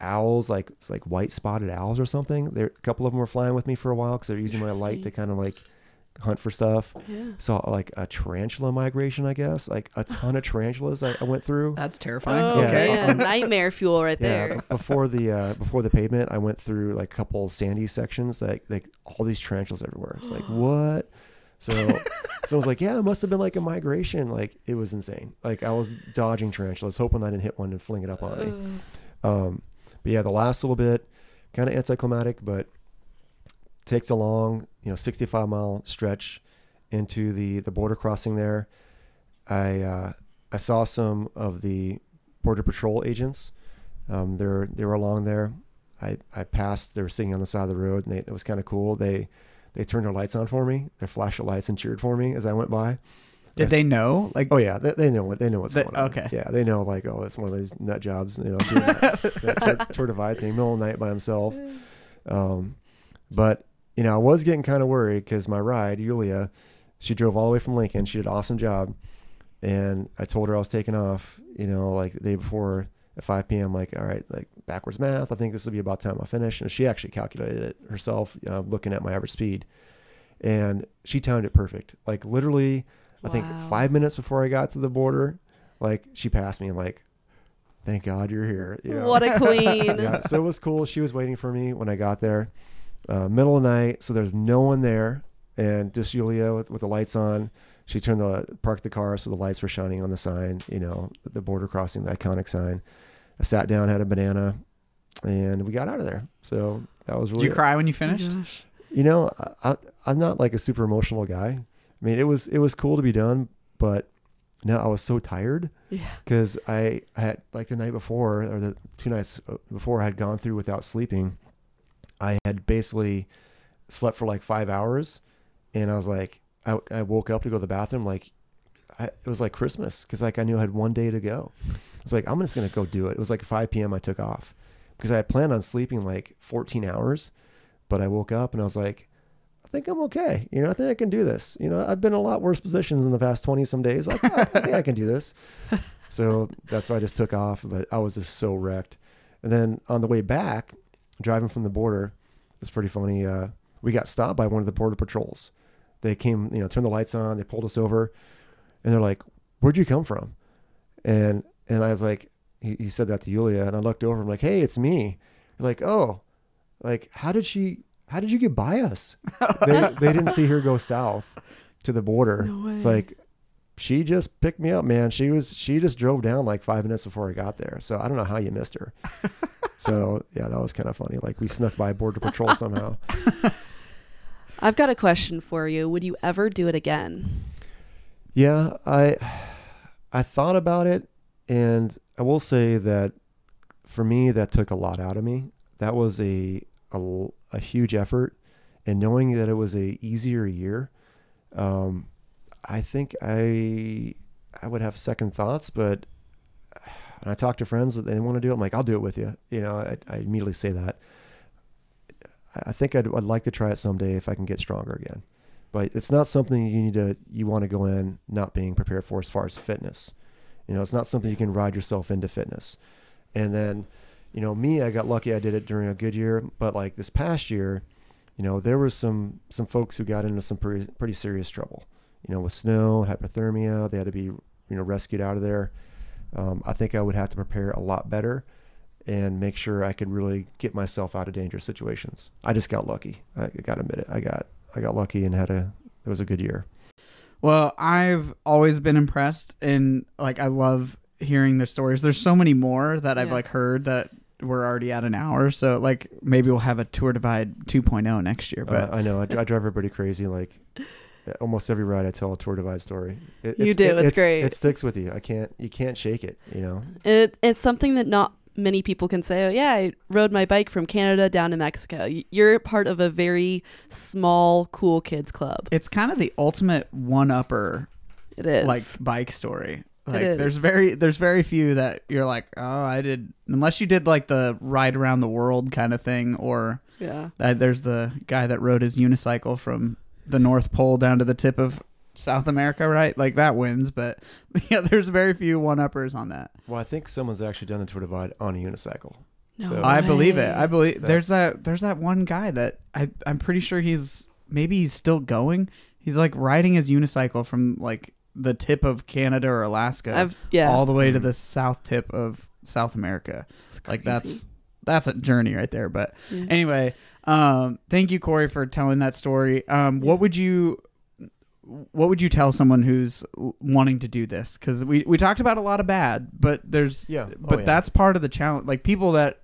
owls, like it's like white spotted owls or something. There, a couple of them were flying with me for a while because they're using my light to kind of like hunt for stuff. Yeah. Saw like a tarantula migration, I guess, like a ton of tarantulas I, I went through. That's terrifying. Oh, okay, yeah, nightmare fuel right yeah, there. before the uh, before the pavement, I went through like a couple sandy sections, like like all these tarantulas everywhere. It's like what? So, so I was like, yeah, it must have been like a migration. Like it was insane. Like I was dodging tarantulas, hoping I didn't hit one and fling it up on me. Um, but yeah, the last little bit, kind of anticlimactic, but takes a long, you know, 65 mile stretch into the the border crossing there. I uh, I saw some of the border patrol agents. Um, they're they were along there. I I passed. They were sitting on the side of the road, and they, it was kind of cool. They they turned their lights on for me, their lights and cheered for me as I went by. Did they know? Like, oh yeah, they, they know what they know what's going on. Okay, yeah, they know like, oh, it's one of those nut jobs, you know, that, that, tour divide thing, middle of the night by himself. Um, but you know, I was getting kind of worried because my ride, Julia, she drove all the way from Lincoln. She did an awesome job, and I told her I was taking off. You know, like the day before at 5 p.m. Like, all right, like backwards math. I think this will be about time I finish. And she actually calculated it herself, uh, looking at my average speed, and she timed it perfect. Like literally, I think five minutes before I got to the border, like she passed me. and like, thank God you're here. You know? What a queen. yeah, so it was cool. She was waiting for me when I got there, uh, middle of the night. So there's no one there, and just Julia with, with the lights on she turned the parked the car so the lights were shining on the sign you know the border crossing the iconic sign I sat down, had a banana, and we got out of there. So that was really. Did you cry when you finished? Oh you know, I, I'm not like a super emotional guy. I mean, it was it was cool to be done, but no, I was so tired. Yeah. Because I, I had like the night before or the two nights uh, before I had gone through without sleeping. I had basically slept for like five hours, and I was like, I, I woke up to go to the bathroom like, I, it was like Christmas because like I knew I had one day to go. It's like I'm just gonna go do it. It was like 5 p.m. I took off because I had planned on sleeping like 14 hours, but I woke up and I was like, I think I'm okay. You know, I think I can do this. You know, I've been in a lot worse positions in the past 20 some days. Like, I think I can do this. So that's why I just took off. But I was just so wrecked. And then on the way back, driving from the border, it's pretty funny. Uh, we got stopped by one of the border patrols. They came, you know, turned the lights on. They pulled us over, and they're like, "Where'd you come from?" And and I was like, he, he said that to Julia, and I looked over. I'm like, "Hey, it's me." They're like, "Oh, like how did she? How did you get by us?" they they didn't see her go south to the border. No It's like she just picked me up, man. She was she just drove down like five minutes before I got there. So I don't know how you missed her. so yeah, that was kind of funny. Like we snuck by border patrol somehow. I've got a question for you. Would you ever do it again? Yeah, I I thought about it, and I will say that for me, that took a lot out of me. That was a a, a huge effort, and knowing that it was a easier year, um, I think I I would have second thoughts. But when I talk to friends that they want to do it, I'm like, I'll do it with you. You know, I, I immediately say that. I I think I'd, I'd like to try it someday if I can get stronger again but it's not something you need to you want to go in not being prepared for as far as fitness you know it's not something you can ride yourself into fitness. And then you know me i got lucky i did it during a good year but like this past year you know there were some some folks who got into some pretty pretty serious trouble. You know with snow hypothermia they had to be you know rescued out of there. Um, i think i would have to prepare a lot better and make sure i could really get myself out of dangerous situations. I just got lucky. I gotta admit it i got I got lucky and had a it was a good year. Well, I've always been impressed and like I love hearing their stories. There's so many more that I've Yeah. like heard that we're already at an hour. So like maybe we'll have a tour divide 2.0 next year. But Uh, I know I, I drive everybody crazy. Like almost every ride, I tell a tour divide story. It, You do, it's great. It sticks with you. I can't you can't shake it. You know. It, it's something that not many people can say, oh, yeah, I rode my bike from Canada down to Mexico. You're part of a very small, cool kids club. it's kind of the ultimate one upper It is. like bike story. Like is. there's very there's very few that you're like, "Oh, I did unless you did like the ride around the world kind of thing or yeah. that there's the guy that rode his unicycle from the North Pole down to the tip of South America, right? Like that wins, but yeah, there's very few one uppers on that. Well, I think someone's actually done the tour divide on a unicycle. No So- I believe it. I believe there's that there's that one guy that I I'm pretty sure he's maybe he's still going. He's like riding his unicycle from like the tip of Canada or Alaska I've, yeah. all the way to Mhm. the south tip of South America. It's Like that's that's a journey right there, but Yeah. anyway, um, thank you, Corey, for telling that story. Um, what would you, what would you tell someone who's wanting to do this? Because we we talked about a lot of bad, but there's Yeah. Oh, but yeah. that's part of the challenge. Like people that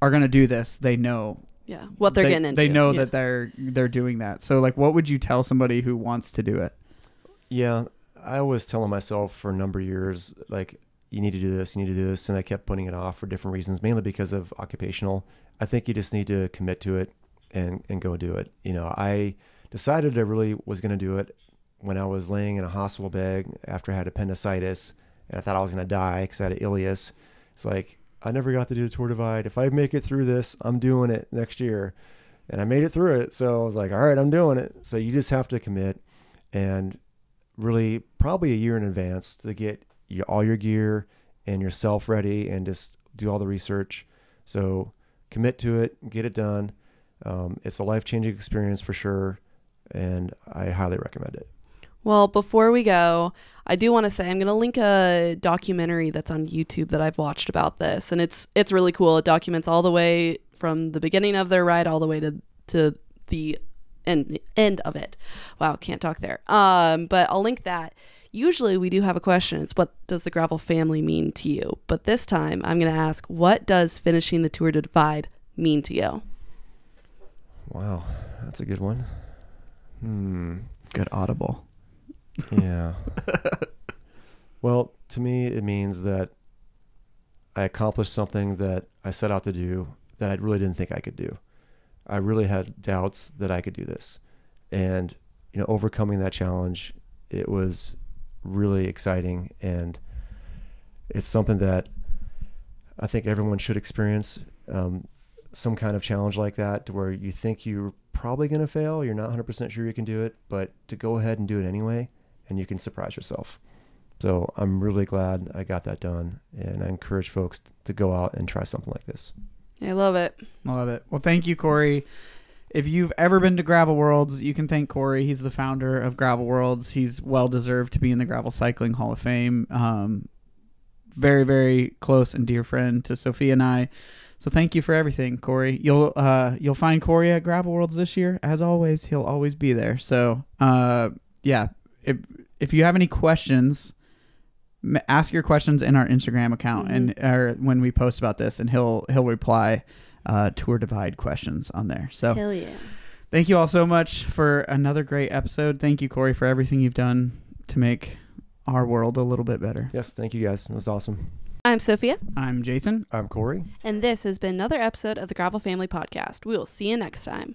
are gonna do this, they know yeah. What they're they, getting into. They know Yeah. that they're they're doing that. So like, what would you tell somebody who wants to do it? Yeah, I was telling myself for a number of years, like, you need to do this, you need to do this. And I kept putting it off for different reasons, mainly because of occupational. I think you just need to commit to it and, and go do it. You know, I decided I really was going to do it when I was laying in a hospital bed after I had appendicitis and I thought I was going to die because I had an ileus. It's like, I never got to do the Tour Divide. If I make it through this, I'm doing it next year. And I made it through it. So I was like, all right, I'm doing it. So you just have to commit and really probably a year in advance to get your, all your gear and yourself ready and just do all the research. So commit to it, get it done. Um, it's a life changing experience for sure, and I highly recommend it. Well, before we go, I do want to say I'm going to link a documentary that's on YouTube that I've watched about this, and it's it's really cool. It documents all the way from the beginning of their ride all the way to to the end end of it. Wow, can't talk there. Um, but I'll link that. Usually we do have a question. It's what does the gravel family mean to you? But this time I'm going to ask, what does finishing the Tour de Divide mean to you? Wow, that's a good one. Hmm. Good audible. Yeah. well, to me, it means that I accomplished something that I set out to do that I really didn't think I could do. I really had doubts that I could do this. And, you know, overcoming that challenge, it was really exciting. And it's something that I think everyone should experience um, some kind of challenge like that to where you think you're probably going to fail. You're not 100% sure you can do it, but to go ahead and do it anyway, and you can surprise yourself. So I'm really glad I got that done. And I encourage folks to go out and try something like this. I love it. I love it. Well, thank you, Corey. if you've ever been to Gravel Worlds, you can thank Corey. He's the founder of Gravel Worlds. He's well deserved to be in the Gravel Cycling Hall of Fame. Um, very, very close and dear friend to Sophia and I. So thank you for everything, Corey. You'll uh, you'll find Corey at Gravel Worlds this year. As always, he'll always be there. So uh, yeah, if if you have any questions, m- ask your questions in our Instagram account and or when we post about this, and he'll he'll reply uh, tour divide questions on there. So Hell yeah. thank you all so much for another great episode. Thank you, Corey, for everything you've done to make our world a little bit better. Yes, thank you guys. It was awesome. I'm Sophia, I'm Jason. I'm Corey. and this has been another episode of the Gravel Family Podcast. We will see you next time.